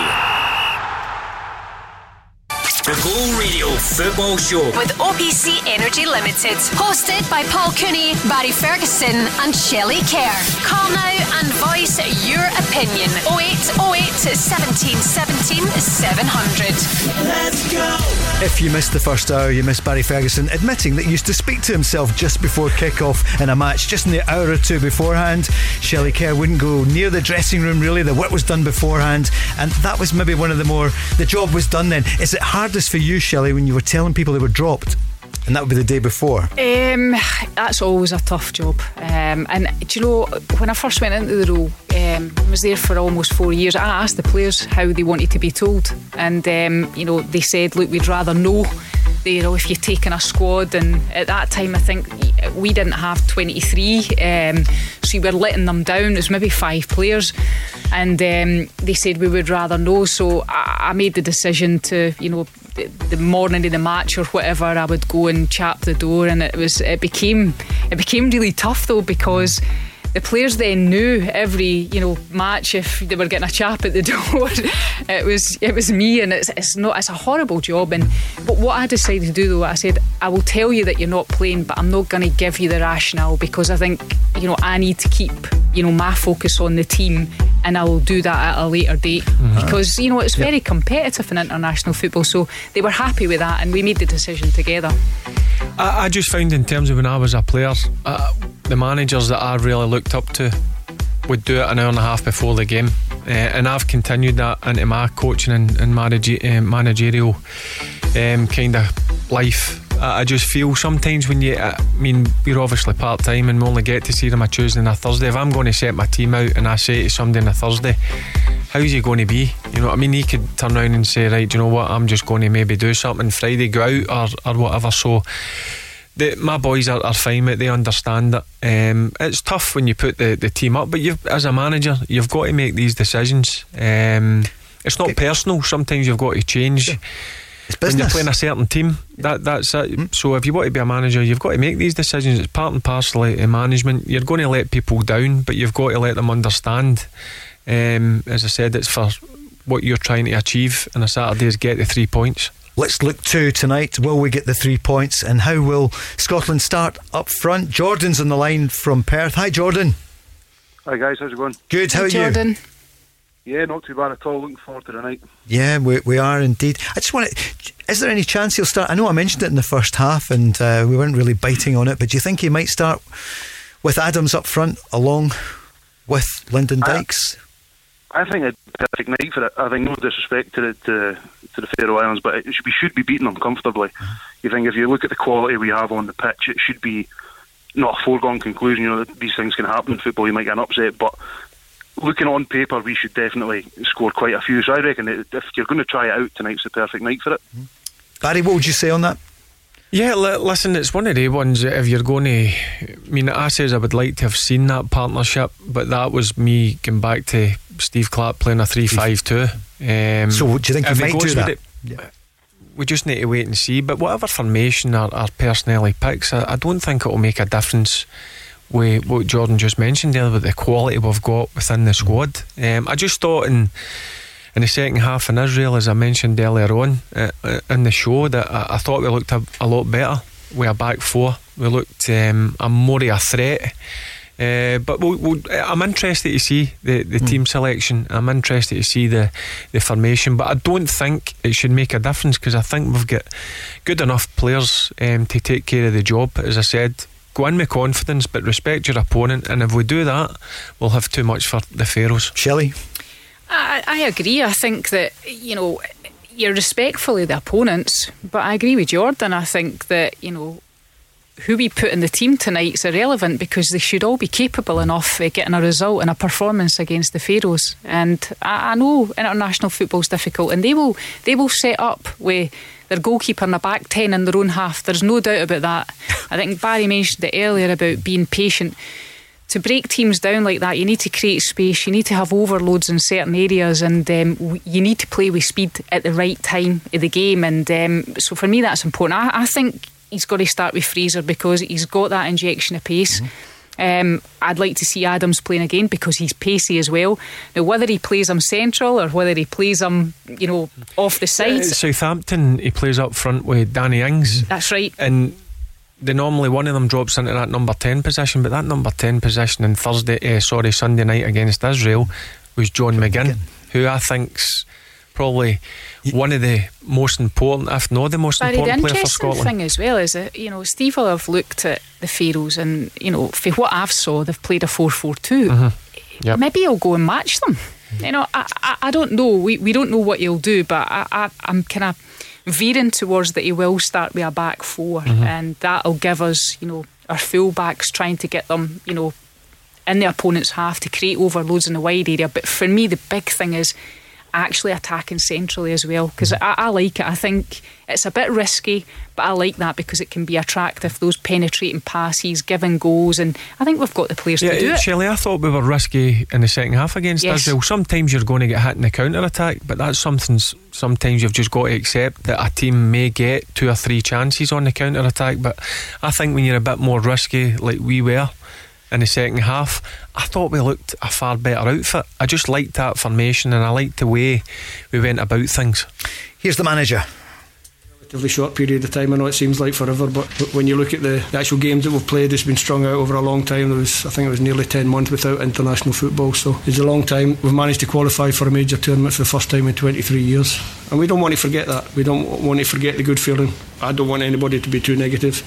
City. The Go Radio Football Show. With OPC Energy Limited. Hosted by Paul Cooney, Barry Ferguson, and Shelley Kerr. Call now and voice your opinion. 0808 17 17 700. Let's go. If you missed the first hour, you missed Barry Ferguson admitting that he used to speak to himself just before kick-off in a match, just in the hour or two beforehand. Shelley Kerr wouldn't go near the dressing room, really. The work was done beforehand, and that was maybe one of the more. The job was done then. Is it hardest for you, Shelley, when you were telling people they were dropped? And that would be the day before. Um, that's always a tough job. Um, and do you know, when I first went into the role, um, I was there for almost four years. I asked the players how they wanted to be told, and um, you know, they said, "Look, we'd rather know." You know, if you're taking a squad, and at that time, I think we didn't have 23, um, so we were letting them down. There's maybe five players, and um, they said we would rather know. So I, I made the decision to, you know, the, morning of the match or whatever, I would go and chap the door, and it was it became it became really tough though because the players then knew every you know match if they were getting a chap at the door. it was it was me, and it's it's not it's a horrible job. And but what I decided to do though, I said I will tell you that you're not playing, but I'm not going to give you the rationale because I think you know I need to keep you know my focus on the team. And I will do that at a later date because you know it's very competitive in international football. So they were happy with that, and we made the decision together. I, I just found in terms of when I was a player, uh, the managers that I really looked up to would do it an hour and a half before the game. uh, and I've continued that into my coaching and, and manage, uh, managerial um, kind of life. I, I just feel sometimes when you, I mean, we're obviously part time and we only get to see them a Tuesday and a Thursday. If I'm going to set my team out and I say to somebody on a Thursday, how's he going to be? You know what I mean? He could turn around and say, right, do you know what? I'm just going to maybe do something Friday, go out or, or whatever. So the, my boys are, are fine with it. They understand it. Um, it's tough when you put the, the team up, but you've, as a manager, you've got to make these decisions. Um, it's not personal. Sometimes you've got to change. It's When you're playing a certain team, that that's it. So if you want to be a manager, you've got to make these decisions. It's part and parcel of management. You're going to let people down, but you've got to let them understand. Um, as I said, it's for what you're trying to achieve on a Saturday is get the three points. Let's look to tonight. Will we get the three points? And how will Scotland start up front? Jordan's on the line from Perth. Hi, Jordan. Hi guys, how's it going? Good. How are you? Jordan. Yeah, not too bad at all. Looking forward to the night. Yeah, we, we are indeed. I just want to. Is there any chance he'll start? I know I mentioned it in the first half and uh, we weren't really biting on it, but do you think he might start with Adams up front along with Lyndon Dykes? I think it's a perfect night for it. I think no disrespect to the to, to the Faroe Islands, but it should, we should be beating them comfortably. You think if you look at the quality we have on the pitch, it should be not a foregone conclusion. You know these things can happen in football. You might get an upset, but looking on paper, we should definitely score quite a few. So I reckon that if you're going to try it out, tonight's the perfect night for it. Barry, what would you say on that? Yeah, li- listen, it's one of the ones that if you're going to. I mean, I says I would like to have seen that partnership, but that was me going back to Steve Clarke playing a 3 5 2. Um, So, do you think he if might goes do that? it- we just need to wait and see. But whatever formation our, our personnel picks, I, I don't think it will make a difference with what Jordan just mentioned there with the quality we've got within the squad. Um, I just thought in in the second half in Israel, as I mentioned earlier on uh, uh, in the show, that I, I thought we looked a, a lot better with a back four. We looked um, a more of a threat. Uh, but we'll, we'll, I'm interested to see the, the team selection. I'm interested to see the, the formation. But I don't think it should make a difference because I think we've got good enough players um, to take care of the job. As I said, go in with confidence, but respect your opponent. And if we do that, we'll have too much for the Faroes. Shelley? I, I agree. I think that, you know, you're respectful of the opponents, but I agree with Jordan. I think that, you know, who we put in the team tonight is irrelevant because they should all be capable enough of getting a result and a performance against the Faroes. And I, I know international football's difficult, and they will they will set up with their goalkeeper in the back ten in their own half. There's no doubt about that. I think Barry mentioned it earlier about being patient to break teams down like that, you need to create space. You need to have overloads in certain areas, and um, you need to play with speed at the right time of the game. And um, so, for me, that's important. I, I think he's got to start with Fraser because he's got that injection of pace. Um, I'd like to see Adams playing again because he's pacey as well. Now, whether he plays him central or whether he plays him, you know, off the Uh, side, Southampton, he plays up front with Danny Ings. that's right. and they normally one of them drops into that number ten position, but that number ten position on Thursday, uh, sorry, Sunday night against Israel was John McGinn, who I think's probably one of the most important, if not the most Barry, the important player for Scotland. thing as well is that you know Steve will have looked at the Faroes and you know for what I've saw they've played a four four two. Mm-hmm. Yep. Maybe he'll go and match them. You know, I, I, I don't know. We we don't know what he'll do, but I, I I'm kind of veering towards that he will start with a back 4 Mm-hmm. and that'll give us you know our full backs trying to get them you know in the opponent's half to create overloads in the wide area. But for me, the big thing is actually attacking centrally as well because I, I like it. I think it's a bit risky, but I like that because it can be attractive. Those penetrating passes, giving goals, and I think we've got the players to do Yeah, it. Shelley, I thought we were risky in the second half against Yes. Israel. Sometimes you're going to get hit in the counter attack, but that's something sometimes you've just got to accept that a team may get two or three chances on the counter attack. But I think when you're a bit more risky, like we were in the second half, I thought we looked a far better outfit. I just liked that formation and I liked the way we went about things. Here's the manager. Relatively short period of time. I know it seems like forever, but when you look at the, the actual games that we've played, it's been strung out over a long time. There was, I think, it was nearly ten months without international football, so it's a long time. We've managed to qualify for a major tournament for the first time in 23 years, and we don't want to forget that. We don't want to forget the good feeling. I don't want anybody to be too negative.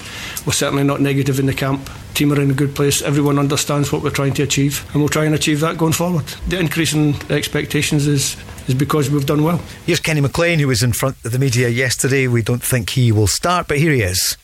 We're certainly not negative in the camp. Team are in a good place. Everyone understands what we're trying to achieve, and we'll try and achieve that going forward. The increase in expectations is is because we've done well. Here's Kenny McLean, who was in front of the media yesterday. We don't think he will start, but here he is.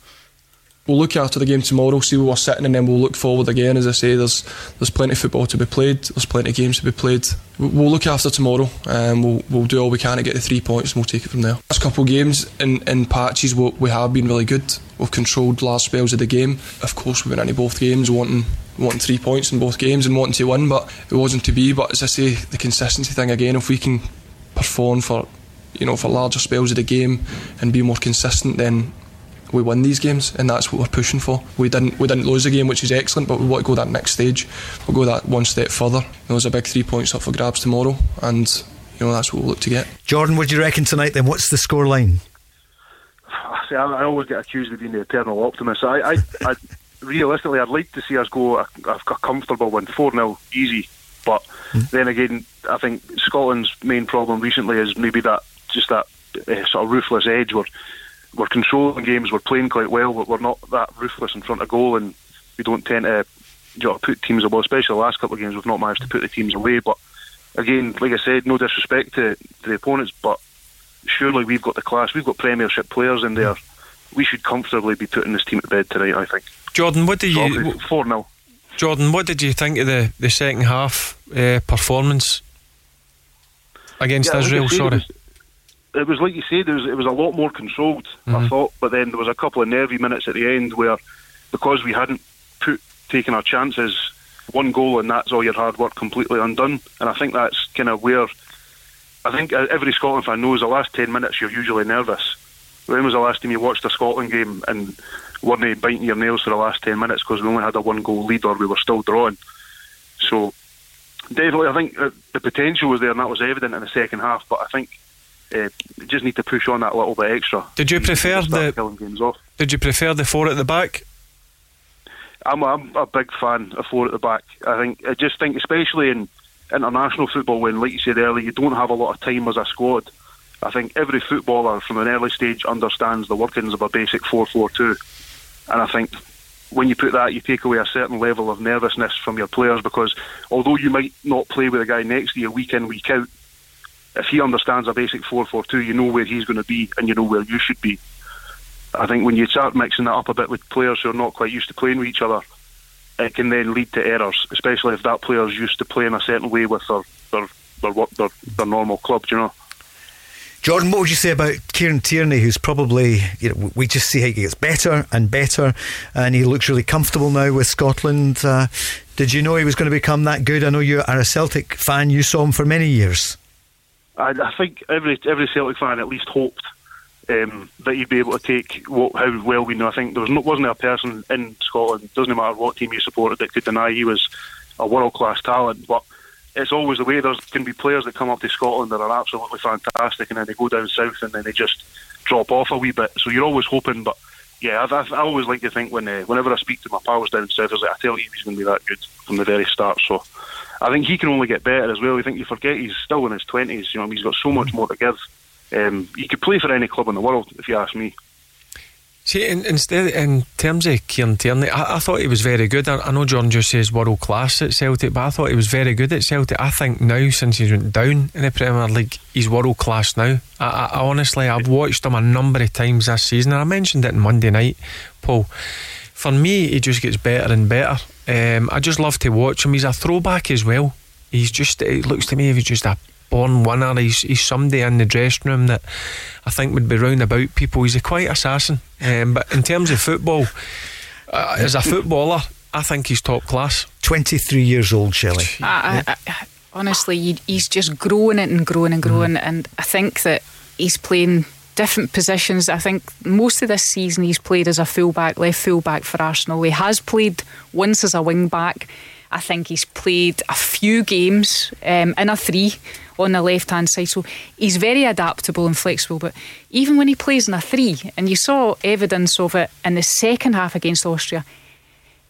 We'll look after the game tomorrow, see where we're sitting, and then we'll look forward again. As I say, there's there's plenty of football to be played. There's plenty of games to be played. We'll look after tomorrow, and we'll we'll do all we can to get the three points, and we'll take it from there. Last couple of games in in patches, we, we have been really good. We've controlled large spells of the game. Of course, we went into both games wanting wanting three points in both games and wanting to win, but it wasn't to be. But as I say, the consistency thing again. If we can perform for you know for larger spells of the game and be more consistent, then we win these games, and that's what we're pushing for. We didn't we didn't lose the game, which is excellent, but we want to go that next stage. We'll go that one step further. You know, there's a big three points up for grabs tomorrow, and you know that's what we'll look to get. Jordan, what do you reckon tonight? Then what's the score line? See, I, I always get accused of being the eternal optimist. I, I, I realistically, I'd like to see us go a, a, comfortable win, four 0 easy. But mm. then again, I think Scotland's main problem recently is maybe that just that uh, sort of ruthless edge. We're we're controlling games, we're playing quite well, but we're not that ruthless in front of goal, and we don't tend to you know, put teams away. Especially the last couple of games, we've not managed to put the teams away. But again, like I said, no disrespect to, to the opponents, but surely we've got the class. We've got Premiership players in there. We should comfortably be putting this team to bed tonight. I think. Jordan, what do you four 0 Jordan, what did you think of the, the second half uh, performance against yeah, Israel? Like sorry. It was, it was, like you said, it was, it was a lot more controlled, mm-hmm. I thought, but then there was a couple of nervy minutes at the end where, because we hadn't put taken our chances, one goal and that's all your hard work completely undone. And I think that's kind of where I think every Scotland fan knows the last 10 minutes you're usually nervous. When was the last time you watched a Scotland game and weren't biting your nails for the last 10 minutes because we only had a one goal lead or we were still drawing? So, definitely, I think the potential was there and that was evident in the second half, but I think uh, just need to push on that little bit extra. Did you prefer the Did you prefer the four at the back? I'm a, I'm a big fan of four at the back. I think I just think, especially in international football, when, like you said earlier, you don't have a lot of time as a squad. I think every footballer from an early stage understands the workings of a basic four-four-two. 4 2. And I think when you put that, you take away a certain level of nervousness from your players because although you might not play with a guy next to you week in, week out, if he understands a basic 4 4 2, you know where he's going to be and you know where you should be. I think when you start mixing that up a bit with players who are not quite used to playing with each other, it can then lead to errors, especially if that player is used to playing a certain way with their their their, their, their normal club, you know. Jordan, what would you say about Kieran Tierney, who's probably, you know, we just see how he gets better and better, and he looks really comfortable now with Scotland. Uh, did you know he was going to become that good? I know you are a Celtic fan, you saw him for many years. I, I think every every Celtic fan at least hoped um, that he'd be able to take what, how well we know. I think there was no, wasn't a person in Scotland, doesn't matter what team you supported, that could deny he was a world class talent. But it's always the way. There can be players that come up to Scotland that are absolutely fantastic, and then they go down south and then they just drop off a wee bit. So you're always hoping, but yeah, I, I always like to think when uh, whenever I speak to my pals down south, I like, I tell you, he's going to be that good from the very start. So I think he can only get better as well. I think you forget he's still in his twenties. You know, he's got so much more to give. Um, he could play for any club in the world, if you ask me. See, in, instead, in terms of Kieran Tierney, I, I, thought he was very good. I, I, know John just says world class at Celtic, but I thought he was very good at Celtic. I think now, since he's went down in the Premier League, he's world class now. I, I honestly, I've watched him a number of times this season, and I mentioned it on Monday night, Paul. For me, he just gets better and better. Um, I just love to watch him. He's a throwback as well. He's just, it looks to me, he's just a born winner. He's, he's somebody in the dressing room that I think would be round about people. He's a quiet assassin. Um, but in terms of football, uh, as a footballer, I think he's top class. 23 years old, Shelley. I, I, I, honestly, he's just growing it and growing and growing. Mm. And I think that he's playing different positions. I think most of this season he's played as a fullback, left fullback for Arsenal. He has played once as a wing back. I think he's played a few games um, in a three on the left hand side. So he's very adaptable and flexible. But even when he plays in a three, and you saw evidence of it in the second half against Austria,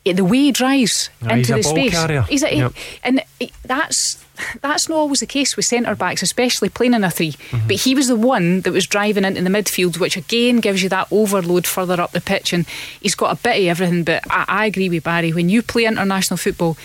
the way he drives no, into the space, carrier. he's a, yep. and that's that's not always the case with centre backs, especially playing in a 3 mm-hmm. But he was the one that was driving into the midfield, which again gives you that overload further up the pitch. And he's got a bit of everything. But I, I agree with Barry. When you play international football,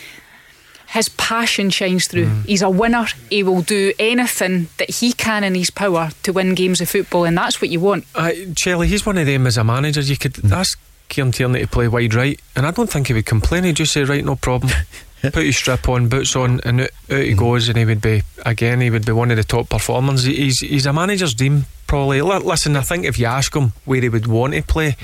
his passion shines through. Mm. He's a winner. He will do anything that he can in his power to win games of football, and that's what you want. Uh, Shelley, he's one of them as a manager. You could mm. ask Kieran Tierney to play wide right, and I don't think he would complain. He'd just say, right, no problem. Put his strip on, boots on, and out, out he mm. goes, and he would be again. He would be one of the top performers. He's he's a manager's dream, probably. Listen, I think if you ask him where he would want to play,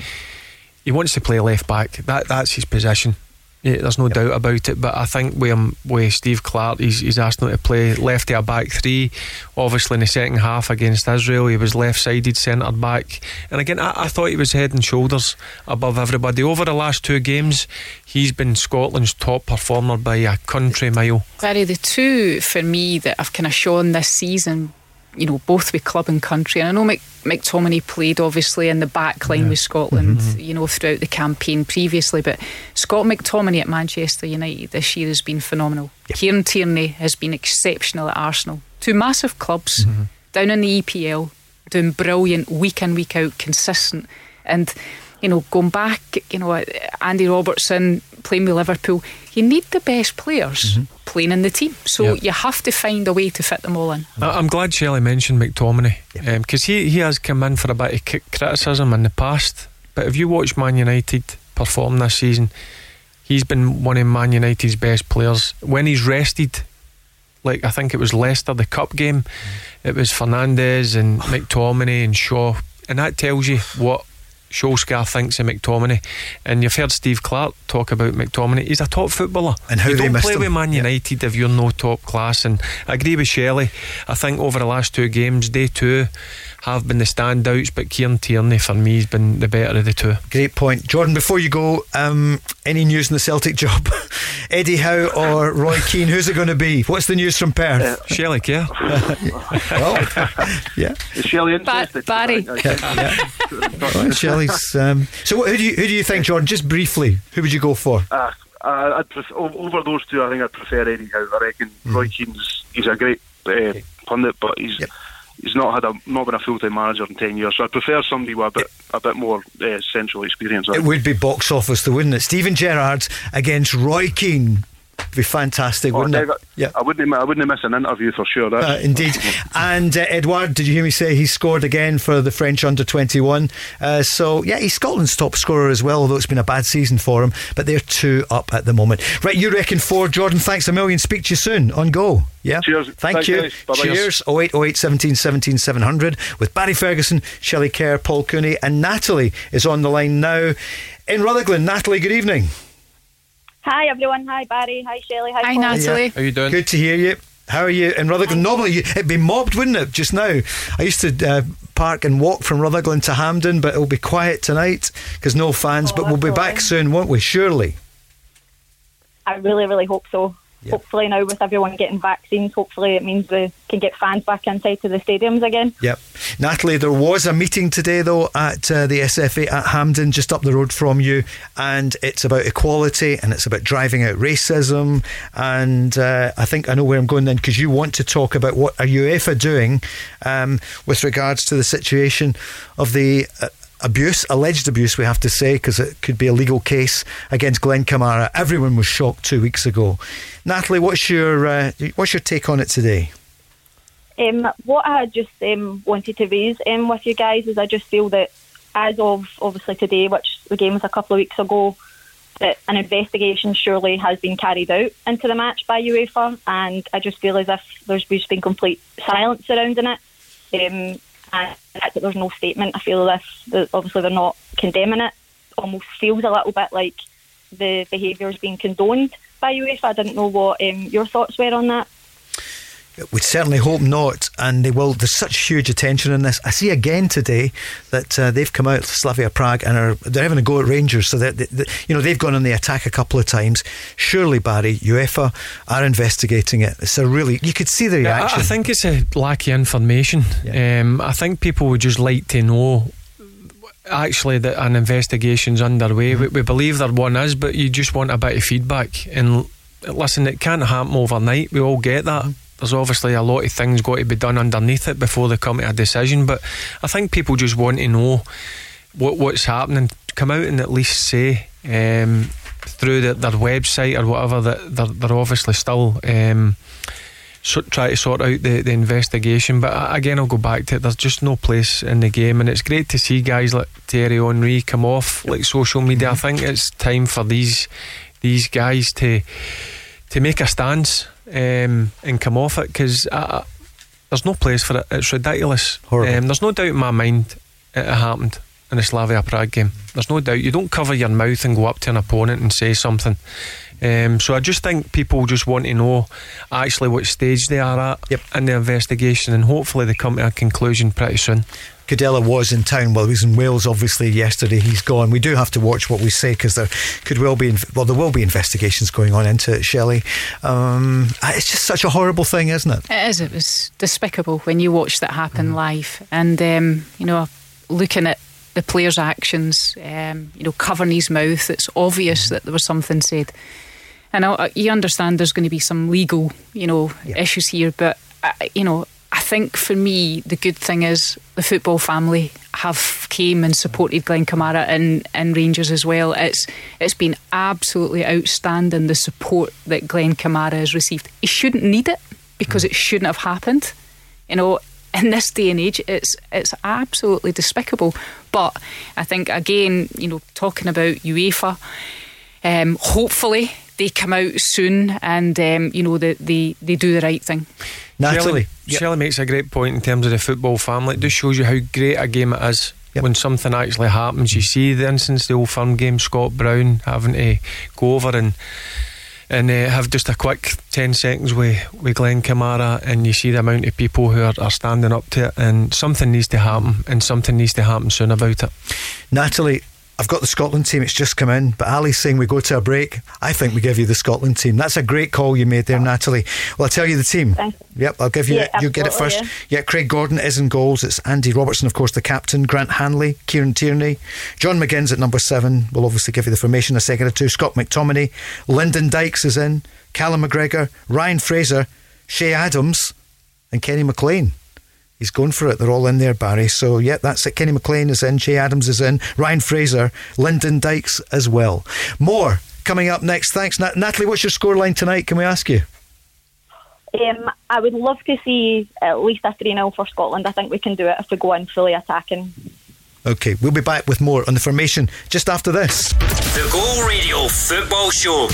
he wants to play left back. That that's his position. Yeah, there's no yep. doubt about it. But I think with, him, um, with Steve Clarke, he's, he's asked him to play left to a back three. Obviously, in the second half against Israel, he was left sided centre back. And again, I, I, thought he was head and shoulders above everybody. Over the last two games, he's been Scotland's top performer by a country mile. Barry, the two for me that have kind of shown this season you know, both with club and country. And I know Mick, McTominay played obviously in the back line yeah. with Scotland, mm-hmm. you know, throughout the campaign previously. But Scott McTominay at Manchester United this year has been phenomenal. Yep. Kieran Tierney has been exceptional at Arsenal. Two massive clubs mm-hmm. down in the EPL, doing brilliant week in, week out, consistent. And you know, going back, you know, Andy Robertson playing with Liverpool, you need the best players mm-hmm. playing in the team. So yep. you have to find a way to fit them all in. I'm glad Shelley mentioned McTominay because yep. um, he, he has come in for a bit of criticism in the past. But if you watch Man United perform this season, he's been one of Man United's best players. When he's rested, like I think it was Leicester, the cup game, mm-hmm. it was Fernandes and McTominay and Shaw. And that tells you what Solskjaer thinks of McTominay. And you've heard Steve Clarke talk about McTominay. He's a top footballer. And how you don't play him. with Man United if you're no top class. And I agree with Shelley. I think over the last two games, day two, have been the standouts, but Kieran Tierney for me has been the better of the two. Great point, Jordan. Before you go, um, any news in the Celtic job? Eddie Howe or Roy Keane? Who's it going to be? What's the news from Perth? Uh, Shelley Kerr. well, yeah. Is Shelley interested? Ba- Barry. yeah. yeah. Shelley's. Um, so, who do you who do you think, Jordan? Just briefly, who would you go for? Uh, uh, I'd pref- over those two, I think I'd prefer Eddie Howe. I reckon mm. Roy Keane's he's a great uh, pundit, but he's. Yep he's not had a not been a full time manager in ten years. So I prefer somebody with a bit a bit more uh, central experience. It would be box office, though, wouldn't it? Steven Gerrard against Roy Keane be fantastic, oh, wouldn't it? Yeah, I wouldn't. I wouldn't miss an interview for sure. Uh, indeed. and uh, Edouard, did you hear me say he scored again for the French under twenty one? Uh, so yeah, he's Scotland's top scorer as well. Although it's been a bad season for him, but they're two up at the moment. Right, you reckon four? Jordan, thanks a million. Speak to you soon on Go. Yeah. Cheers. Thank Thanks, you. Cheers. 0808 17 17 700 with Barry Ferguson, Shelley Kerr, Paul Cooney, and Natalie is on the line now in Rutherglen. Natalie, good evening. Hi everyone. Hi Barry. Hi Shelley. Hi, Hi Paul. Natalie. How are you doing? Good to hear you. How are you in Rutherglen? Normally it'd be mobbed, wouldn't it? Just now, I used to uh, park and walk from Rutherglen to Hampden, but it'll be quiet tonight because no fans. Oh, but we'll be back soon, won't we? Surely. I really, really hope so. Yep. Hopefully now with everyone getting vaccines, hopefully it means we can get fans back inside to the stadiums again. Yep. Natalie, there was a meeting today though at uh, the SFA at Hampden, just up the road from you, and it's about equality and it's about driving out racism. And uh, I think I know where I'm going then because you want to talk about what are UEFA doing um, with regards to the situation of the. Uh, abuse, alleged abuse, we have to say, because it could be a legal case against Glenn Kamara. Everyone was shocked two weeks ago. Natalie, what's your uh, what's your take on it today? Um, what I just um, wanted to raise um, with you guys is I just feel that as of obviously today, which the game was a couple of weeks ago, that an investigation surely has been carried out into the match by UEFA, and I just feel as if there's been complete silence surrounding it. Um, and that there's no statement, I feel if obviously they're not condemning it. Almost feels a little bit like the behaviour is being condoned by UEFA. I didn't know what um, your thoughts were on that. We certainly hope not, and they will. There's such huge attention in this. I see again today that uh, they've come out to Slavia Prague and are they're having a go at Rangers. So that you know they've gone on the attack a couple of times. Surely Barry UEFA are investigating it. It's a really you could see the reaction. I, I think it's a lack of information. Yeah. Um, I think people would just like to know actually that an investigation's underway. Mm-hmm. We, we, believe that one is, but you just want a bit of feedback. And listen, it can't happen overnight. We all get that. Mm-hmm there's obviously a lot of things got to be done underneath it before they come to a decision. But I think people just want to know what what's happening. Come out and at least say um, through the, their website or whatever that they're, they're obviously still. Um, so, try to sort out the, the investigation. But again, I'll go back to it. There's just no place in the game, and it's great to see guys like Thierry Henry come off like social media. I think it's time for these these guys to to make a stance um, and come off it because there's no place for it. It's ridiculous. Um, there's no doubt in my mind it happened in the Slavia Prague game. There's no doubt. You don't cover your mouth and go up to an opponent and say something. Um, so I just think people just want to know actually what stage they are at yep. in the investigation, and hopefully they come to a conclusion pretty soon. Kudela was in town. Well, he was in Wales, obviously, yesterday. He's gone. We do have to watch what we say because there could well be, well, there will be investigations going on into it, Shelley. Um, it's just such a horrible thing, isn't it? It is. It was despicable when you watch that happen mm. live. And, um, you know, looking at the player's actions, um, you know, covering his mouth, it's obvious mm. that there was something said. And I, you understand there's going to be some legal, you know, yeah. issues here, but, uh, you know, think for me, the good thing is the football family have came and supported Glenn Kamara and, and Rangers as well. It's it's been absolutely outstanding the support that Glenn Kamara has received. He shouldn't need it because it shouldn't have happened. You know, in this day and age, it's it's absolutely despicable. But I think again, you know, talking about UEFA, um, hopefully they come out soon and um, you know they, they they do the right thing. Natalie. Shelley, Shelley makes a great point in terms of the football family. It just shows you how great a game it is. Yep. When something actually happens, you see the instance, the old firm game, Scott Brown having to go over and and uh, have just a quick 10 seconds with, with Glenn Kamara, and you see the amount of people who are, are standing up to it, and something needs to happen, and something needs to happen soon about it. Natalie, I've got the Scotland team, it's just come in, but Ali's saying we go to a break. I think we give you the Scotland team. That's a great call you made there, Natalie. Well, I'll tell you the team. Yep, I'll give you yeah, you get it first. Yeah. yeah. Craig Gordon is in goals. It's Andy Robertson, of course, the captain, Grant Hanley, Kieran Tierney, John McGinn's at number seven. We'll obviously give you the formation a second or two. Scott McTominay, Lyndon Dykes is in, Callum McGregor, Ryan Fraser, Che Adams, and Kenny McLean. He's going for it. They're all in there, Barry. So, yeah, that's it. Kenny McLean is in, Che Adams is in, Ryan Fraser, Lyndon Dykes as well. More coming up next. Thanks, Nat- Natalie. What's your scoreline tonight? Can we ask you? Um, I would love to see at least a 3 0 for Scotland. I think we can do it if we go in fully attacking. Okay, we'll be back with more on the formation just after this. The Go Radio Football Show.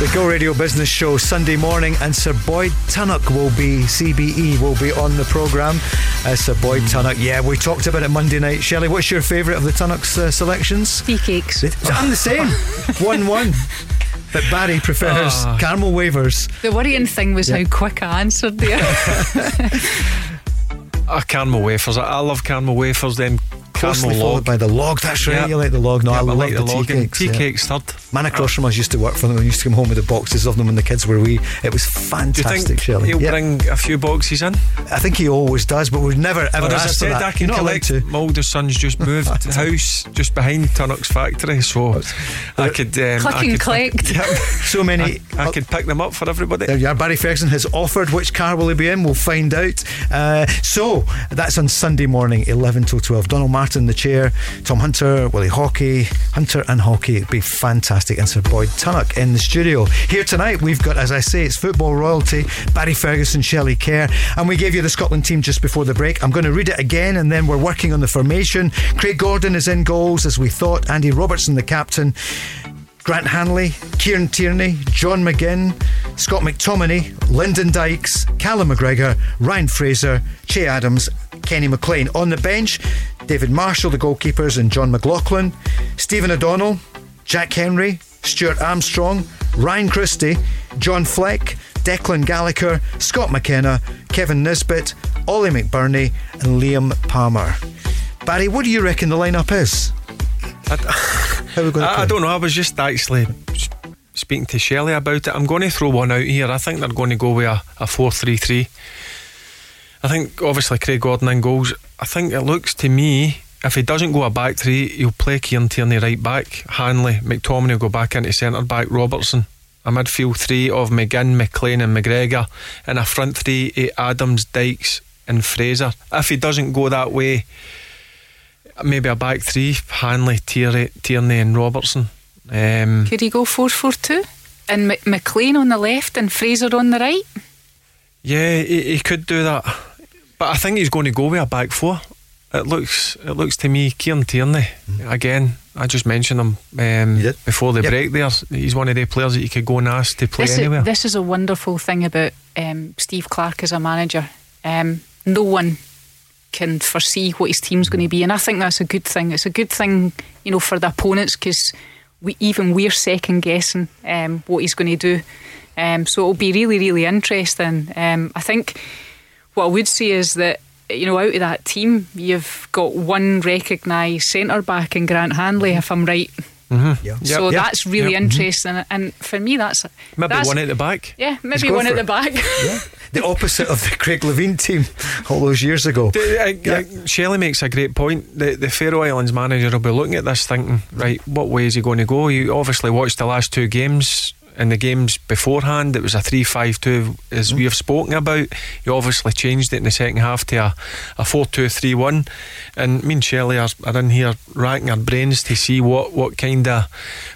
The Go Radio Business Show Sunday morning, and Sir Boyd Tunnock will be CBE will be on the programme. Uh, Sir Boyd Tunnock, yeah, we talked about it Monday night. Shelley, what's your favourite of the Tunnock's uh, selections? Tea cakes. I'm the same. one one. But Barry prefers oh. caramel wafers. The worrying thing was yeah. how quick I answered there. uh, caramel wafers. I love caramel wafers. Then closely followed log. by the log. That's right. Yep. You like the log? No, yep, I, I like the, the tea cakes. Tea yeah. cakes third. Man across from us used to work for them. We used to come home with the boxes of them when the kids were wee. It was fantastic. Do you think Shelley. he'll yep. bring a few boxes in? I think he always does, but we've never ever well, asked I said, for that. I can You're collect. My oldest son's just moved house just behind Tunnock's factory, so I could um, click I and collect. Pick, yep. so many. I, I could pick them up for everybody. There you are. Barry Ferguson has offered. Which car will he be in? We'll find out. Uh, so that's on Sunday morning, eleven till twelve. Donald Martin, the chair. Tom Hunter, Willie Haughey, Hunter and Haughey. It'd be fantastic. And Sir Boyd Tunnock in the studio. Here tonight, we've got, as I say, it's football royalty, Barry Ferguson, Shelley Kerr. And we gave you the Scotland team just before the break. I'm going to read it again and then we're working on the formation. Craig Gordon is in goals, as we thought. Andy Robertson, the captain. Grant Hanley, Kieran Tierney, John McGinn, Scott McTominay, Lyndon Dykes, Callum McGregor, Ryan Fraser, Che Adams, Kenny McLean. On the bench, David Marshall, the goalkeepers, and John McLaughlin, Stephen O'Donnell, Jack Hendry, Stuart Armstrong, Ryan Christie, John Fleck, Declan Gallagher, Scott McKenna, Kevin Nisbet, Ollie McBurnie, and Liam Palmer. Barry, what do you reckon the lineup is? How are we going to I, I don't know. I was just actually speaking to Shelley about it. I'm going to throw one out here. I think they're going to go with a, a 4 3 3. I think obviously Craig Gordon in goals. I think it looks to me if he doesn't go a back three, he'll play Kieran Tierney right back. Hanley, McTominay will go back into centre back. Robertson, a midfield three of McGinn, McLean, and McGregor, and a front three of Adams, Dykes, and Fraser. If he doesn't go that way, maybe a back three: Hanley, Tierney, Tierney and Robertson. Um, Could he go four four two and M- McLean on the left and Fraser on the right? Yeah, he, he could do that, but I think he's going to go with a back four. It looks, it looks to me, Kieran Tierney mm. again. I just mentioned him um, before the yep. break. There, he's one of the players that you could go and ask to play this anywhere. Is, this is a wonderful thing about um, Steve Clarke as a manager. Um, no one can foresee what his team's going to be, and I think that's a good thing. It's a good thing, you know, for the opponents because we even we're second guessing um, what he's going to do. Um, so it'll be really, really interesting. Um, I think what I would say is that you know, out of that team, you've got one recognised centre back in Grant Hanley, if I'm right. Mm-hmm. Yeah. So yep. that's really yep. interesting, mm-hmm. and for me, that's maybe that's, one at the back. Yeah, maybe one at the back. yeah. The opposite of the Craig Levein team all those years ago. The, uh, yeah. uh, Shelley makes a great point. The, the Faroe Islands manager will be looking at this, thinking, right, what way is he going to go? You obviously watched the last two games in the games beforehand, it was a 3 5 2, as mm. we have spoken about. He obviously changed it in the second half to a, a 4 2 3 1. And me and Shelley are, are in here racking our brains to see what, what kind of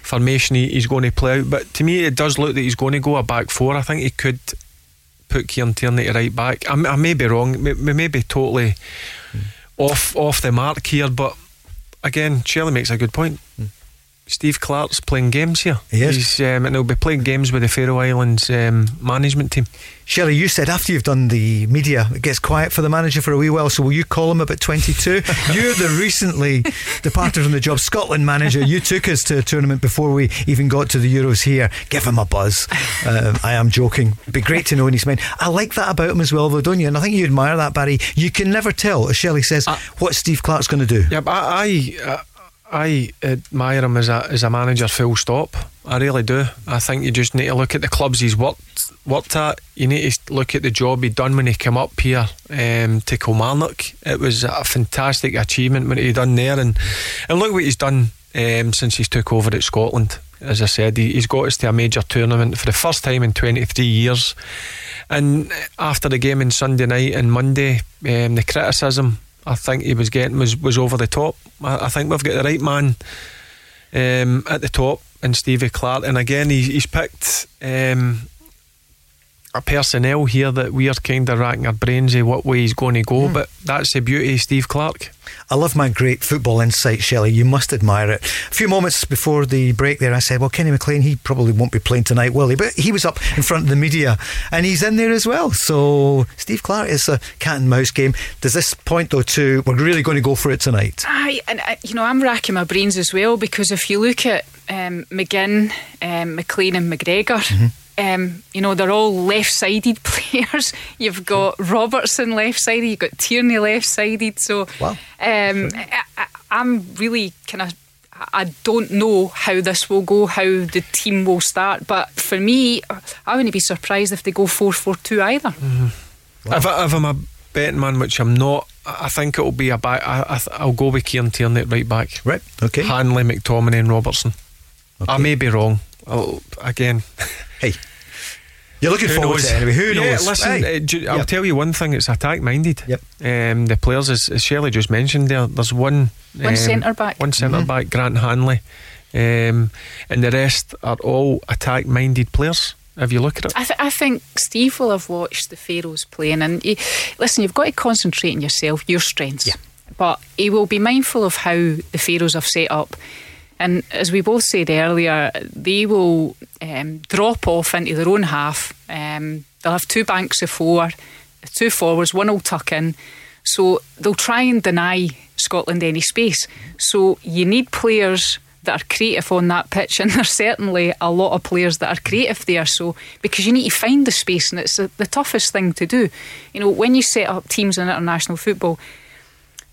formation he, he's going to play out. But to me, it does look that he's going to go a back four. I think he could put Kieran Tierney to right back. I, I may be wrong, we, we may be totally mm. off, off the mark here, but again, Shelley makes a good point. Mm. Steve Clarke's playing games here. He is. He's, um, and he'll be playing games with the Faroe Islands um, management team. Shelley, you said after you've done the media, it gets quiet for the manager for a wee while. So will you call him about 22? You're the recently departed from the job Scotland manager. You took us to a tournament before we even got to the Euros here. Give him a buzz. Uh, I am joking. It'd be great to know when he's meant. I like that about him as well, though, don't you? And I think you admire that, Barry. You can never tell, as Shelley says, what Steve Clarke's going to do. Yeah, but I, I uh, I admire him as a as a manager. Full stop. I really do. I think you just need to look at the clubs he's worked worked at. You need to look at the job he done when he came up here um, to Kilmarnock. It was a fantastic achievement what he done there, and and look what he's done um, since he's took over at Scotland. As I said, he, he's got us to a major tournament for the first time in 23 years. And after the game on Sunday night and Monday, um, the criticism I think he was getting was, was over the top. I, I think we've got the right man um, at the top in Stevie Clarke. and again he, he's picked um, personnel here that we are kind of racking our brains of what way he's going to go. Mm. But that's the beauty of Steve Clarke. I love my great football insight, Shelley. You must admire it. A few moments before the break there, I said, well, Kenny McLean, he probably won't be playing tonight, will he? But he was up in front of the media and he's in there as well. So Steve Clarke, is a cat and mouse game. Does this point, though, to we're really going to go for it tonight? Aye, and, uh, you know, I'm racking my brains as well because if you look at um, McGinn, um, McLean, and McGregor, mm-hmm um, you know, they're all left sided players. You've got Robertson left sided, you've got Tierney left sided. So wow. um, I, am really kind of. I don't know how this will go, how the team will start, but for me, I wouldn't be surprised if they go 4 4 2 either. Mm-hmm. Wow. If, I, if I'm a betting man, which I'm not, I think it'll be a back. I, will go with Kieran Tierney right back. Right, okay. Hanley, McTominay, and Robertson. Okay. I may be wrong. I'll, again. Hey, you're looking Who forward knows? to it anyway. Who yeah, knows? Listen, uh, I'll yep. tell you one thing. It's attack minded. Yep. Um, the players, as, as Shelley just mentioned, there. There's one one um, centre back, one centre mm-hmm. back, Grant Hanley, um, and the rest are all attack minded players. Have you looked at it? I, th- I, think Steve will have watched the Faroes playing, and he, listen, you've got to concentrate on yourself, your strengths. Yeah. But he will be mindful of how the Faroes have set up and as we both said earlier, they will um, drop off into their own half. Um, they'll have two banks of four, two forwards, one will tuck in. So they'll try and deny Scotland any space. So you need players that are creative on that pitch, and there's certainly a lot of players that are creative there. So because you need to find the space, and it's the, the toughest thing to do. You know, when you set up teams in international football,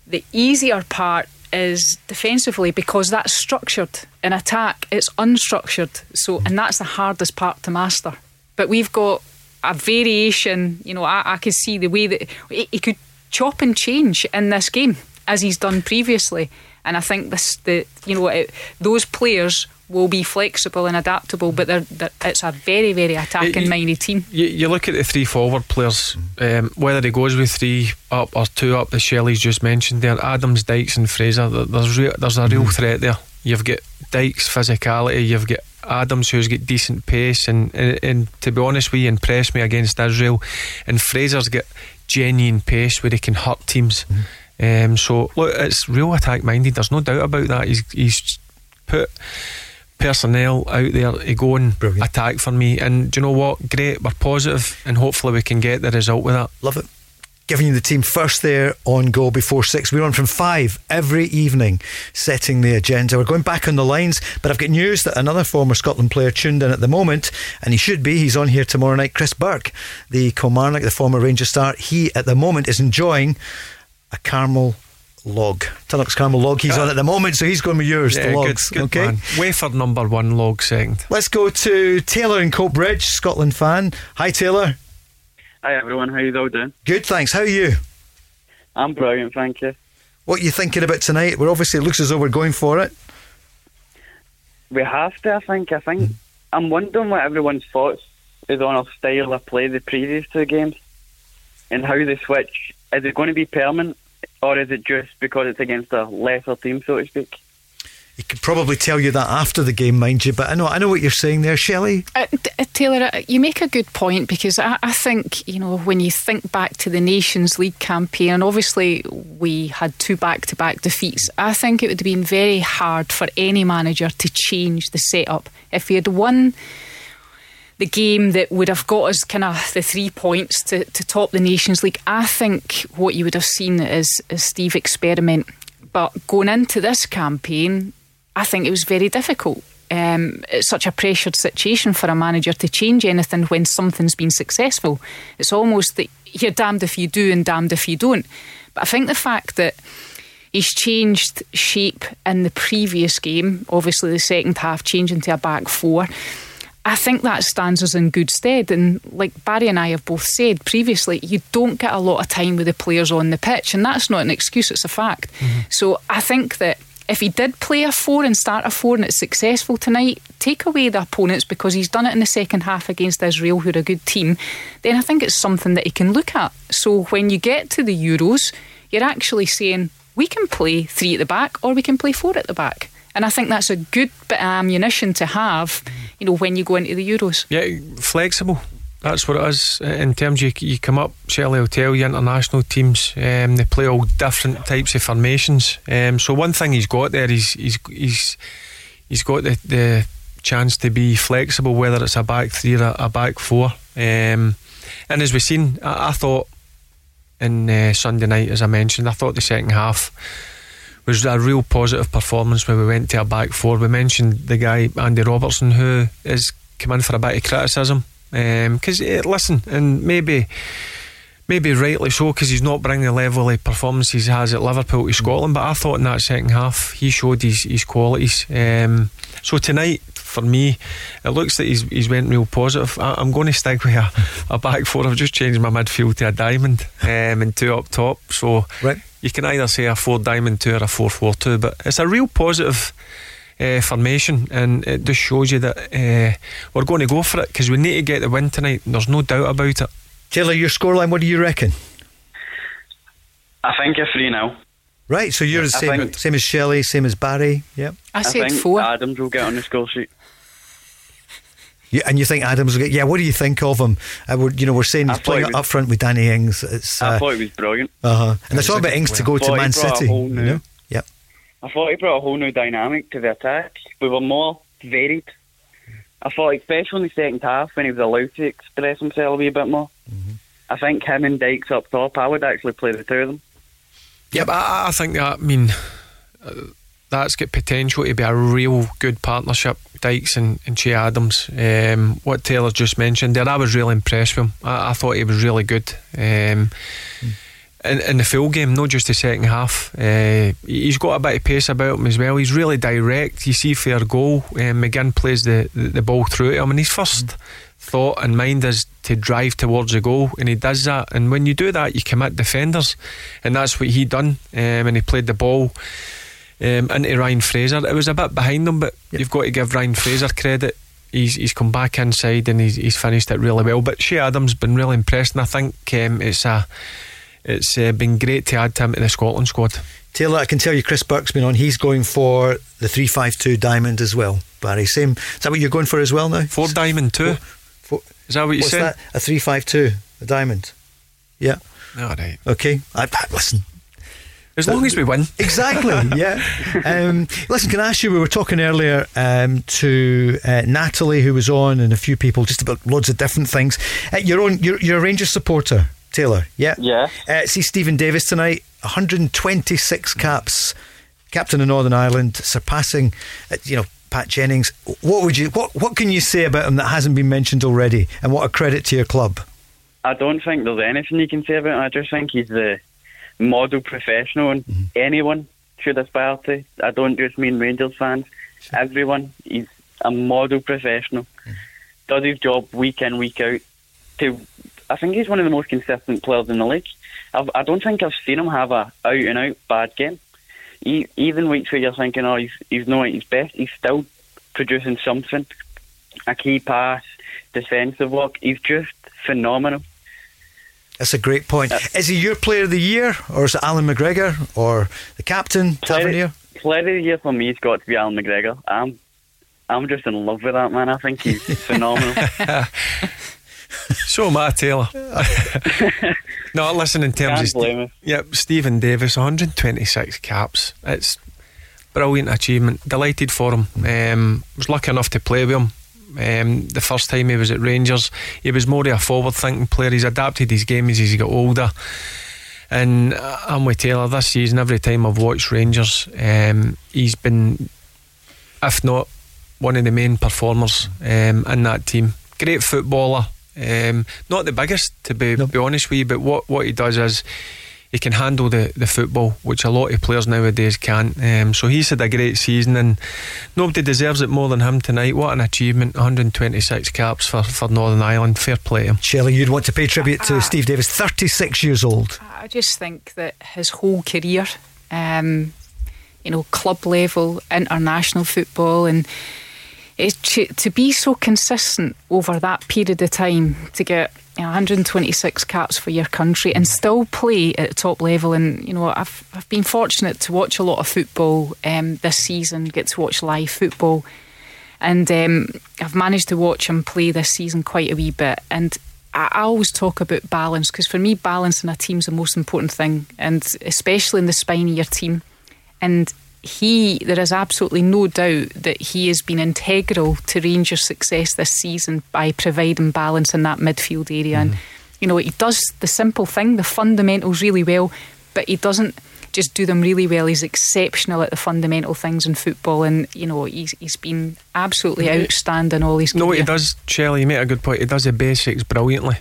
the easier part is defensively because that's structured. In attack, it's unstructured. So, and that's the hardest part to master. But we've got a variation. You know, I, I can see the way that he, he could chop and change in this game as he's done previously. And I think this, the you know, it, those players will be flexible and adaptable, but they're, they're, it's a very, very attacking minded team. You, you, look at the three forward players, um, whether he goes with three up or two up, the Shelley's just mentioned there, Adams, Dykes, and Fraser, there's, re- there's a real mm. threat there. You've got Dykes' physicality, you've got Adams who's got decent pace, and, and, and to be honest, we impressed me against Israel, and Fraser's got genuine pace where he can hurt teams. Mm. Um, so look, it's real attack minded. There's no doubt about that. He's he's put personnel out there to go and Brilliant. attack for me. And do you know what? Great. We're positive, and hopefully we can get the result with that. Love it. Giving you the team first there on goal before six. We're on from five every evening, setting the agenda. We're going back on the lines, but I've got news that another former Scotland player tuned in at the moment, and he should be. He's on here tomorrow night. Chris Burke, the Kilmarnock, the former Rangers star, he at the moment is enjoying a caramel log. Tunnock's caramel log he's uh, on at the moment, so he's going with yours, yeah, the logs. Good, good okay. Man. Wafer number one log second. Let's go to Taylor in Coatbridge, Scotland fan. Hi Taylor. Hi everyone, how you all doing? Good, thanks. How are you? I'm brilliant, thank you. What are you thinking about tonight? We're obviously it looks as though we're going for it. We have to, I think. I think. I'm wondering what everyone's thoughts is on our style of play the previous two games and how they switch is it going to be permanent, or is it just because it's against a lesser team, so to speak? He could probably tell you that after the game, mind you. But I know, I know what you're saying there, Shelley. Uh, uh, Taylor, uh, you make a good point because I, I, think you know when you think back to the Nations League campaign, and obviously we had two back-to-back defeats. I think it would have been very hard for any manager to change the setup if he had won the game that would have got us kind of the three points to, to top the Nations League. I think what you would have seen is, is Steve experiment. But going into this campaign, I think it was very difficult. Um, it's such a pressured situation for a manager to change anything when something's been successful. It's almost that you're damned if you do and damned if you don't. But I think the fact that he's changed shape in the previous game, obviously the second half changing to a back four I think that stands us in good stead. And like Barry and I have both said previously, you don't get a lot of time with the players on the pitch, and that's not an excuse, it's a fact. Mm-hmm. So I think that if he did play a four and start a four and it's successful tonight, take away the opponents because he's done it in the second half against Israel, who are a good team, then I think it's something that he can look at. So when you get to the Euros, you're actually saying, we can play three at the back or we can play four at the back. And I think that's a good bit of ammunition to have, you know, when you go into the Euros. Yeah, flexible. That's what it is in terms you you come up. Shelley will tell you international teams um, they play all different types of formations. Um, so one thing he's got there is he's he's he's got the, the chance to be flexible, whether it's a back three or a, a back four. Um, and as we've seen, I, I thought in uh, Sunday night, as I mentioned, I thought the second half was a real positive performance when we went to a back four. We mentioned the guy Andy Robertson who is come in for a bit of criticism because um, uh, listen and maybe maybe rightly so because he's not bringing the level of performance he has at Liverpool to Scotland. But I thought in that second half he showed his his qualities. Um, so tonight for me, it looks that he's he's went real positive. I, am going to stick with a, a back four. I've just changed my midfield to a diamond um, and two up top. So right you can either say a four diamond two or a four four two, but it's a real positive uh, formation, and it just shows you that uh, we're going to go for it because we need to get the win tonight. There's no doubt about it. Taylor, your scoreline, what do you reckon? I think a three now. Right, so you're the same, same as Shelley, same as Barry. Yep. I, I said four. Adams will get on the score sheet. Yeah, and you think Adams will get? Yeah, what do you think of him? Uh, we're, you know, we're saying he's playing was, up front with Danny Ings. It's, uh, I thought he was brilliant. Uh huh. And it's all about Ings to go to Man City. New, you know? Yep. I thought he brought a whole new dynamic to the attack. We were more varied. I thought, especially in the second half, when he was allowed to express himself a wee bit more. I think him and Dykes up top, I would actually play the two of them. Yeah, I, I think that. I mean. Uh, that's got potential to be a real good partnership. Dykes and, and Che Adams. Um, what Taylor just mentioned there, I was really impressed with him. I, I thought he was really good. Um, in, in the full game, not just the second half. Uh, he's got a bit of pace about him as well. He's really direct. You see fair goal. Um, McGinn plays the, the, the ball through to him, and his first thought and mind is to drive towards the goal, and he does that. And when you do that, you commit defenders, and that's what he done. Um, and he played the ball um, into Ryan Fraser. It was a bit behind him, but you've got to give Ryan Fraser credit. He's he's come back inside and he's, he's finished it really well. But Che Adams been really impressed, and I think um, it's a it's uh, been great to add to him to the Scotland squad. Taylor, I can tell you Chris Burke's been on. He's going for the 352 diamond as well. Barry, same. Is that what you're going for as well now? Four diamond too. Four, is that what you What's said? That? A 352, a diamond. Yeah. All right. Okay. I, I, listen. As long as we win. Exactly, yeah. Um, listen, can I ask you? We were talking earlier um, to uh, Natalie, who was on, and a few people just about loads of different things. Uh, you're, on, you're, you're a Rangers supporter, Taylor, yeah? Yeah. Uh, see Stephen Davis tonight, 126 caps, captain of Northern Ireland, surpassing, uh, you know, Pat Jennings. What would you? What What can you say about him that hasn't been mentioned already? And what a credit to your club. I don't think there's anything you can say about him. I just think he's the model professional, and Mm-hmm. anyone should aspire to. I don't just mean Rangers fans. Everyone. He's a model professional. Mm-hmm. Does his job week in, week out. To, I think he's one of the most consistent players in the league. I've, I don't think I've seen him have a out and out bad game. He, even weeks where you're thinking, oh, he's he's not at his best, he's still producing something. A key pass, defensive work. He's just phenomenal. That's a great point. Is he your player of the year, or is it Allan McGregor, or the captain, Tavernier? Player of the year for me has got to be Allan McGregor. I'm I'm just in love with that man. I think he's phenomenal. So am I, Taylor. no, listen, in terms Can't of him. Yep, Stephen Davis, 126 caps. It's brilliant achievement. Delighted for him. Um, was lucky enough to play with him. Um, the first time he was at Rangers, he was more of a forward-thinking player. He's adapted his game as he's got older. And uh, I'm with Taylor this season. Every time I've watched Rangers, um, he's been, if not one of the main performers um, in that team. Great footballer. Um, not the biggest, to be, be honest with you, but what, what he does is he can handle the, the football, which a lot of players nowadays can't. Um, so he's had a great season, and nobody deserves it more than him tonight. What an achievement! 126 caps for, for Northern Ireland. Fair play to him. Shelley, you'd want to pay tribute to Steve Davis, 36 years old. I just think that his whole career, um, you know, club level, international football, and it's to, to be so consistent over that period of time to get you know, 126 caps for your country and still play at top level. And you know, I've I've been fortunate to watch a lot of football um, this season. Get to watch live football, and um, I've managed to watch him play this season quite a wee bit. And I, I always talk about balance because for me, balance in a team's the most important thing, and especially in the spine of your team. And he, there is absolutely no doubt that he has been integral to Rangers' success this season by providing balance in that midfield area. And you know, he does the simple thing, the fundamentals really well, but he doesn't just do them really well. He's exceptional at the fundamental things in football, and you know, he's he's been absolutely outstanding all his. No, he does, Shelley. You made a good point. He does the basics brilliantly.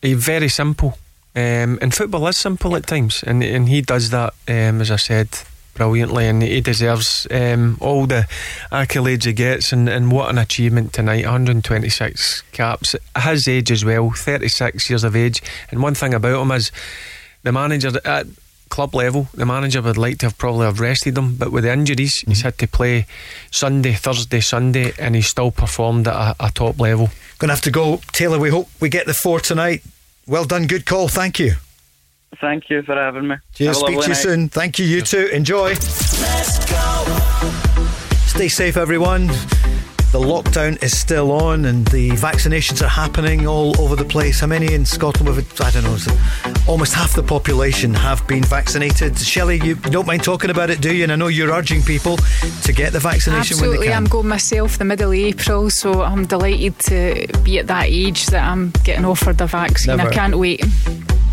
He's very simple. Um, and football is simple at times, and and he does that, um, as I said, brilliantly, and he deserves um, all the accolades he gets. And, and what an achievement tonight! 126 caps, his age as well, 36 years of age. And one thing about him is the manager at club level, the manager would like to have probably have rested him, but with the injuries, he's had to play Sunday, Thursday, Sunday, and he's still performed at a, a top level. Going to have to go. Taylor, we hope we get the four tonight. Well done, good call. Thank you. Thank you for having me. Cheers. Speak to you night. soon. Thank you. You too. Enjoy. Stay safe, everyone. The lockdown is still on and the vaccinations are happening all over the place. How many in Scotland? With, I don't know, almost half the population have been vaccinated. Shelley, you don't mind talking about it, do you? And I know you're urging people to get the vaccination when they Absolutely, can. I'm going myself the middle of April, so I'm delighted to be at that age that I'm getting offered a vaccine. Never. I can't wait.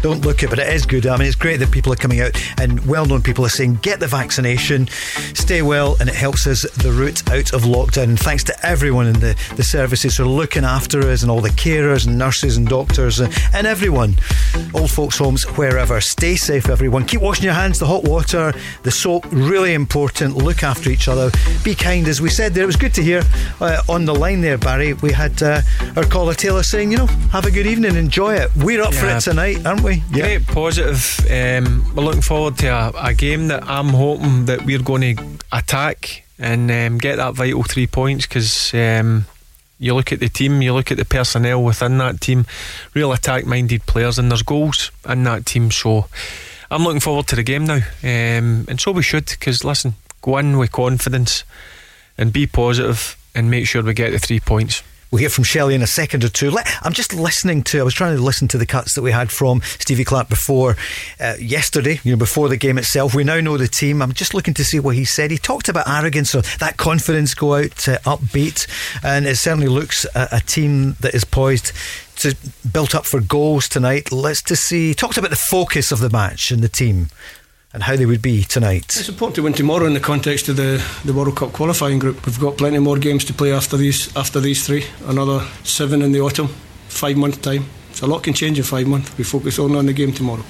Don't look it, but it is good. I mean, it's great that people are coming out and well-known people are saying get the vaccination, stay well, and it helps us the route out of lockdown. And thanks to everyone in the, the services who are looking after us and all the carers and nurses and doctors and, and everyone, old folks' homes, wherever. Stay safe, everyone. Keep washing your hands. The hot water, the soap, really important. Look after each other. Be kind, as we said there. It was good to hear uh, on the line there, Barry. We had uh, our caller Taylor saying, you know, have a good evening, enjoy it. We're up yeah. for it tonight, aren't we? Yeah. Great, positive. Um, we're looking forward to a, a, game that I'm hoping that we're going to attack and um, get that vital three points because. Um, you look at the team, you look at the personnel within that team, real attack minded players, and there's goals in that team. So I'm looking forward to the game now. Um, and so we should, because listen, go in with confidence and be positive and make sure we get the three points. We'll hear from Shelley in a second or two. I'm just listening to, I was trying to listen to the cuts that we had from Stevie Clarke before uh, yesterday, you know, before the game itself. We now know the team. I'm just looking to see what he said. He talked about arrogance or that confidence go out uh, upbeat. And it certainly looks a, a team that is poised to built up for goals tonight. Let's to see. Talked about the focus of the match and the team and how they would be tonight. It's important to win tomorrow in the context of the, the World Cup qualifying group. We've got plenty more games to play after these after these three. Another seven in the autumn, five month time. So a lot can change in five months. We focus only on the game tomorrow.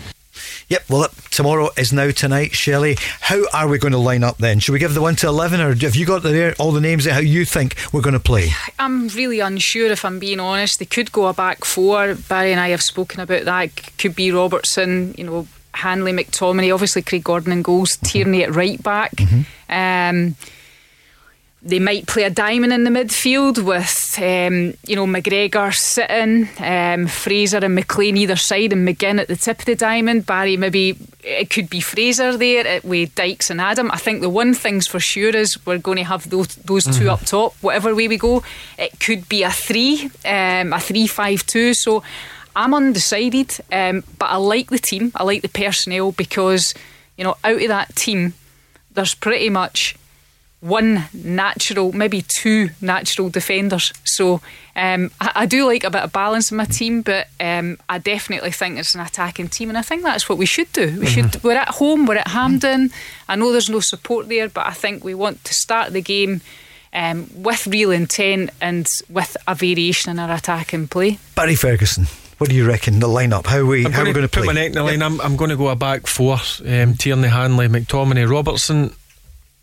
Yep, well, tomorrow is now tonight, Shelley. How are we going to line up then? Should we give the 1 to 11 or have you got the, all the names of how you think we're going to play? I'm really unsure if I'm being honest. They could go a back four. Barry and I have spoken about that. Could be Robertson, you know, Hanley, McTominay, obviously Craig Gordon and goals. Tierney at right back. Mm-hmm. Um, they might play a diamond in the midfield with, um, you know, McGregor sitting, um, Fraser and McLean either side, and McGinn at the tip of the diamond. Barry, maybe it could be Fraser there with Dykes and Adam. I think the one thing's for sure is we're going to have those those 2 mm-hmm. up top, whatever way we go. It could be a three, um, a three-five-two. So I'm undecided, um, but I like the team. I like the personnel because, you know, out of that team, there's pretty much one natural, maybe two natural defenders. So um, I, I, do like a bit of balance in my team, but um, I definitely think it's an attacking team, and I think that's what we should do. We mm-hmm. should. We're at home. We're at Hampden. I know there's no support there, but I think we want to start the game. Um, with real intent and with a variation in our attacking play. Barry Ferguson. What do you reckon the lineup? How we I'm how we going to put my neck in the line? I'm, I'm going to go a back four: um, Tierney, Hanley, McTominay, Robertson,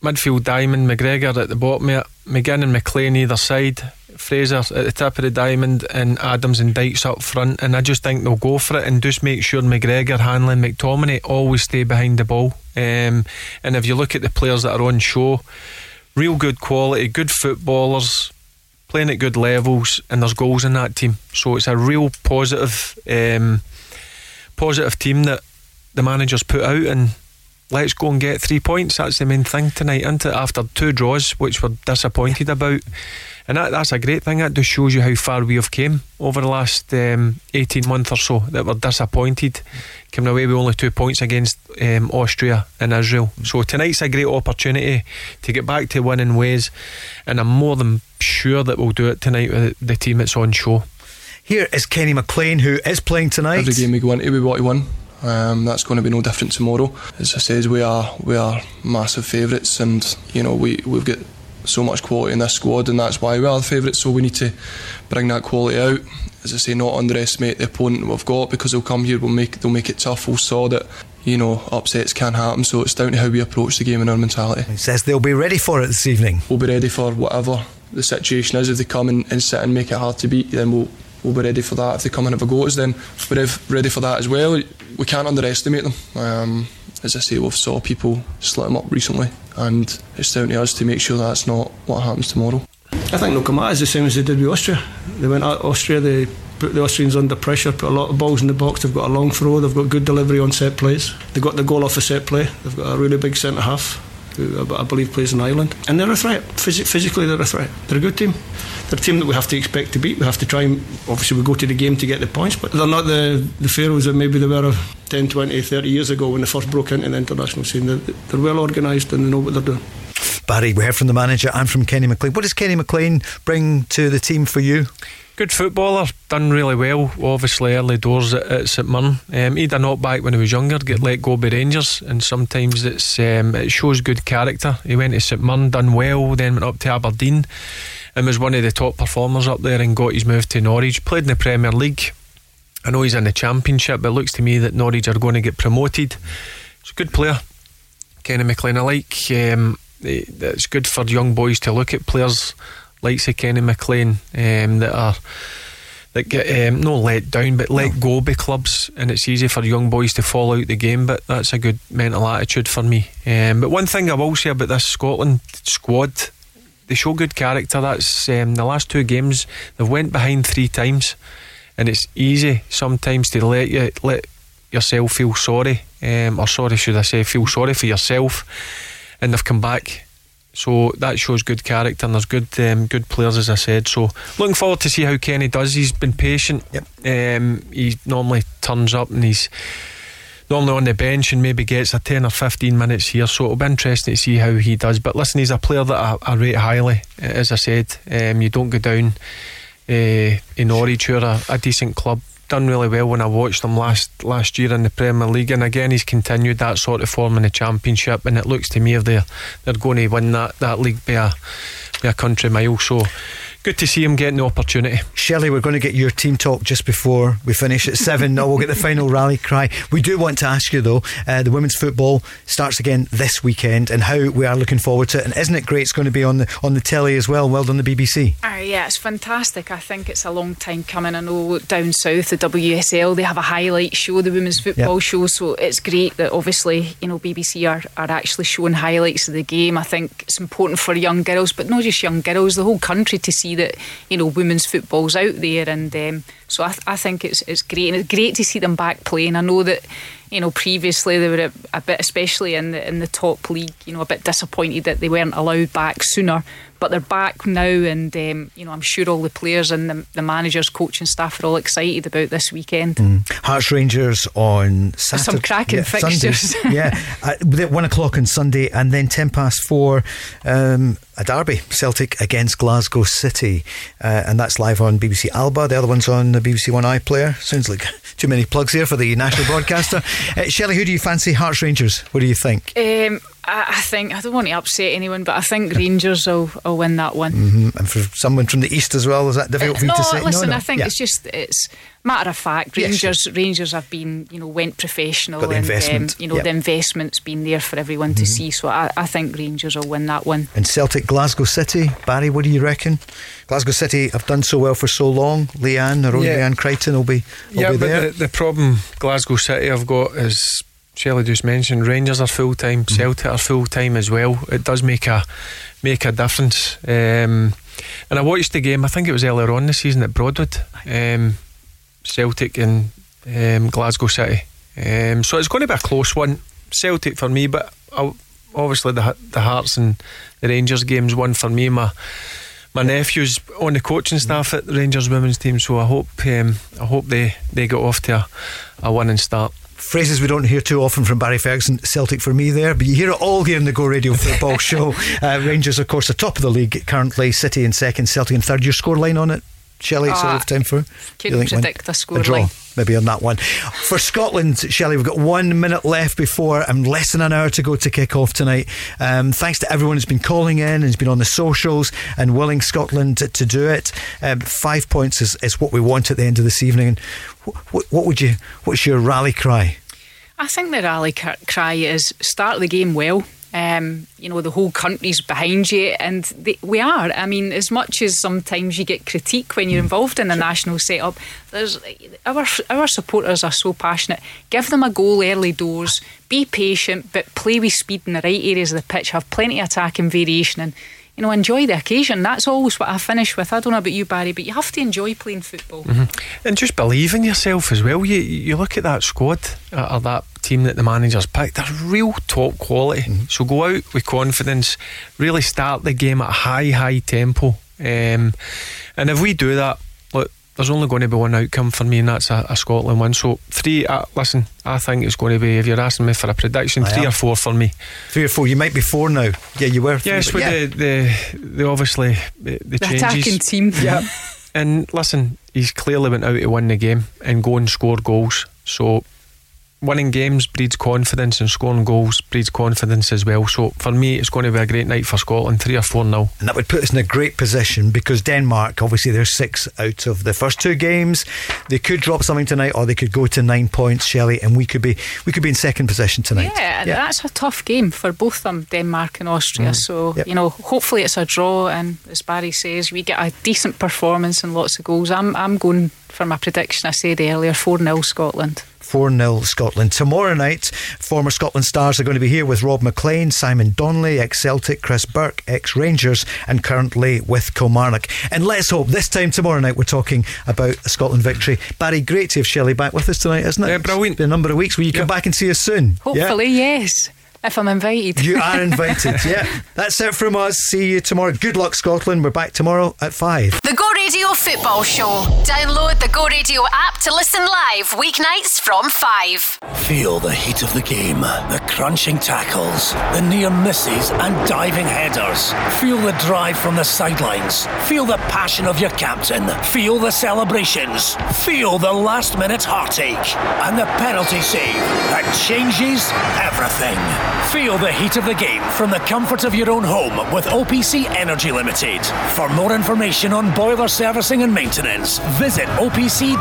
midfield diamond, McGregor at the bottom of it, McGinn and McLean either side, Fraser at the top of the diamond, and Adams and Dykes up front. And I just think they'll go for it and just make sure McGregor, Hanley, McTominay always stay behind the ball. Um, and if you look at the players that are on show, real good quality, good footballers playing at good levels, and there's goals in that team. So it's a real positive, um, positive team that the managers put out, and let's go and get three points. That's the main thing tonight, isn't it? After two draws, which we're disappointed about, and that, that's a great thing. That just shows you how far we have came over the last um, 18 months or so. That we're disappointed coming away with only two points against um, Austria and Israel. So tonight's a great opportunity to get back to winning ways, and I'm more than sure that we'll do it tonight with the team that's on show. Here is Kenny McLean, who is playing tonight. Every game we go into, we want to win. Um, that's going to be no different tomorrow. As I said, we are we are massive favourites, and you know we we've got so much quality in this squad, and that's why we are the favourites. So we need to bring that quality out. As I say, not underestimate the opponent we've got because they'll come here. We'll make they'll make it tough. We'll saw that you know upsets can happen. So it's down to how we approach the game and our mentality. He says they'll be ready for it this evening. We'll be ready for whatever the situation is. If they come and, and sit and make it hard to beat, then we'll we'll be ready for that. If they come and have a go at us, then we're ready for that as well. We can't underestimate them. Um, as I say, we've saw people slit them up recently, and it's down to us to make sure that's not what happens tomorrow. I think they'll come the same as they did with Austria. They went at Austria, they put the Austrians under pressure, put a lot of balls in the box. They've got a long throw, they've got good delivery on set plays. They've got the goal off a set play. They've got a really big centre half who I believe plays in Ireland, and they're a threat. Phys- physically, they're a threat. They're a good team. They're a team that we have to expect to beat. We have to try and obviously we go to the game to get the points, but they're not the the Faroes that maybe they were 10, 20, 30 years ago when they first broke into the international scene. They're, they're well organised and they know what they're doing. Barry, we heard from the manager and from Kenny McLean. What does Kenny McLean bring to the team for you? Good footballer, done really well. Obviously, early doors at, at St Mirren. Um, he had a knockback when he was younger, get let go by Rangers, and sometimes it's um, it shows good character. He went to St Mirren, done well, then went up to Aberdeen, and was one of the top performers up there, and got his move to Norwich. Played in the Premier League. I know he's in the Championship, but it looks to me that Norwich are going to get promoted. He's a good player, Kenny McLean. I like. Um, it's good for young boys to look at players like say Kenny McLean um, that are that get um, no let down but let no. go by clubs and it's easy for young boys to fall out the game but that's a good mental attitude for me um, but one thing I will say about this Scotland squad they show good character that's um, the last two games they've went behind three times and it's easy sometimes to let you let yourself feel sorry um, or sorry should I say feel sorry for yourself and they've come back so that shows good character and there's good um, good players as I said. So looking forward to see how Kenny does. He's been patient. Yep. Um, he normally turns up and he's normally on the bench and maybe gets a 10 or 15 minutes here. So it'll be interesting to see how he does. But listen, he's a player that I, I rate highly. As I said, um, you don't go down uh, in Norwich, you're a, a decent club done really well when I watched him last last year in the Premier League, and again he's continued that sort of form in the Championship, and it looks to me if they're they're going to win that, that league by a by a country mile. So good to see him getting the opportunity. Shelley, we're going to get your team talk just before we finish at seven. no, we'll get the final rally cry. We do want to ask you though, uh, the women's football starts again this weekend, and how we are looking forward to it. And isn't it great? It's going to be on the on the telly as well. Well done, the BBC. Uh, yeah, it's fantastic. I think it's a long time coming. I know down south, the WSL, they have a highlight show, the women's football yep. show. So it's great that obviously you know BBC are are actually showing highlights of the game. I think it's important for young girls, but not just young girls, the whole country to see that you know women's football's out there, and um, so I, th- I think it's it's great, and it's great to see them back playing. I know that you know previously they were a, a, bit, especially in the in the top league, you know, a bit disappointed that they weren't allowed back sooner. But they're back now, and um, you know, I'm sure all the players and the, the managers, coaching staff are all excited about this weekend. Mm. Hearts Rangers on Saturday. Some cracking yeah, fixtures. yeah, at one o'clock on Sunday, and then ten past four. Um, a derby, Celtic against Glasgow City, uh, and that's live on BBC Alba. The other one's on the BBC One iPlayer. Sounds like too many plugs here for the national broadcaster. Uh, Shelley, who do you fancy? Hearts Rangers. What do you think? Um, I, think I don't want to upset anyone, but I think Rangers will, will win that one. Mm-hmm. And for someone from the east as well, is that difficult uh, for you no, to say? Listen, no, no. I think yeah. it's just it's matter of fact. Rangers yes. Rangers have been you know went professional Got the and investment. Um, you know yep. the investment's been there for everyone mm-hmm. to see. So I, I think Rangers will win that one. And Celtic Glasgow City, Barry, what do you reckon? Glasgow City have done so well for so long. Leanne, or yeah. Leanne Crichton will be will yeah, be but there. The, the problem Glasgow City have got is Shelley just mentioned Rangers are full time, mm. Celtic are full time as well. It does make a make a difference. Um, and I watched the game. I think it was earlier on this season at Broadwood, um, Celtic and um, Glasgow City. Um, so it's going to be a close one. Celtic for me, but I'll, obviously the the Hearts and the Rangers games one for me. My my nephew's on the coaching staff at the Rangers women's team, so I hope um, I hope they they get off to a, a winning start phrases we don't hear too often from Barry Ferguson. Celtic for me there, but you hear it all here in the Go Radio Football Show. Uh, Rangers, of course, the top of the league currently. City in second, Celtic in third. Your scoreline on it, Shelley? It's uh, time for. Couldn't predict the score line. Maybe on that one. For Scotland, Shelley, we've got one minute left before and less than an hour to go to kick off tonight. Um, thanks to everyone who's been calling in and has been on the socials and willing Scotland to, to do it. Um, five points is, is what we want at the end of this evening. What, what would you? What's your rally cry? I think the rally cry is start the game well. Um, you know, the whole country's behind you, and they, we are. I mean, as much as sometimes you get critique when you're involved in the national setup, there's our our supporters are so passionate. Give them a goal early doors. Be patient, but play with speed in the right areas of the pitch. Have plenty of attacking variation, and you know, enjoy the occasion. That's always what I finish with. I don't know about you, Barry, but you have to enjoy playing football. Mm-hmm. And just believe in yourself as well. You you look at that squad uh, or that team that the managers picked, they're real top quality. Mm-hmm. So go out with confidence, really start the game at a high, high tempo. Um, and if we do that, look, there's only going to be one outcome for me, and that's a, a Scotland win. So three. Uh, listen, I think it's going to be. If you're asking me for a prediction, I three am. or four for me. Three or four. You might be four now. Yeah, you were. Three, Yes, with yeah. the, the the obviously the, the, The changes. attacking team. Yeah. And listen, he's clearly went out to win the game and go and score goals. So winning games breeds confidence, and scoring goals breeds confidence as well. So for me, it's going to be a great night for Scotland. Three or four now. And that would put us in a great position because Denmark, obviously, they're six out of the first two games. They could drop something tonight, or they could go to nine points, Shelley, and we could be we could be in second position tonight. Yeah, that's a tough game for both them, Denmark and Austria. Mm. So, you know, hopefully it's a draw, and as Barry says, we get a decent performance and lots of goals. I'm, I'm going for my prediction I said earlier 4 0 Scotland. 4 0 Scotland. Tomorrow night, former Scotland stars are going to be here with Rob McLean, Simon Donnelly, ex Celtic, Chris Burke, ex Rangers, and currently with Kilmarnock. And let's hope this time tomorrow night we're talking about a Scotland victory. Barry, great to have Shelley back with us tonight, isn't it? Yeah, brilliant. It's been a number of weeks. Will you come back and see us soon? Yeah? Hopefully, yes, if I'm invited. You are invited, yeah. That's it from us. See you tomorrow. Good luck, Scotland. We're back tomorrow at 5. The Go Radio Football Show. Download the Go Radio app to listen live weeknights from 5. Feel the heat of the game, the crunching tackles, the near misses and diving headers. Feel the drive from the sidelines. Feel the passion of your captain. Feel the celebrations. Feel the last minute heartache. And the penalty save that changes everything. Feel the heat of the game from the comfort of your own home with OPC Energy Limited. For more information on boiler servicing and maintenance, visit opc-ltd.uk.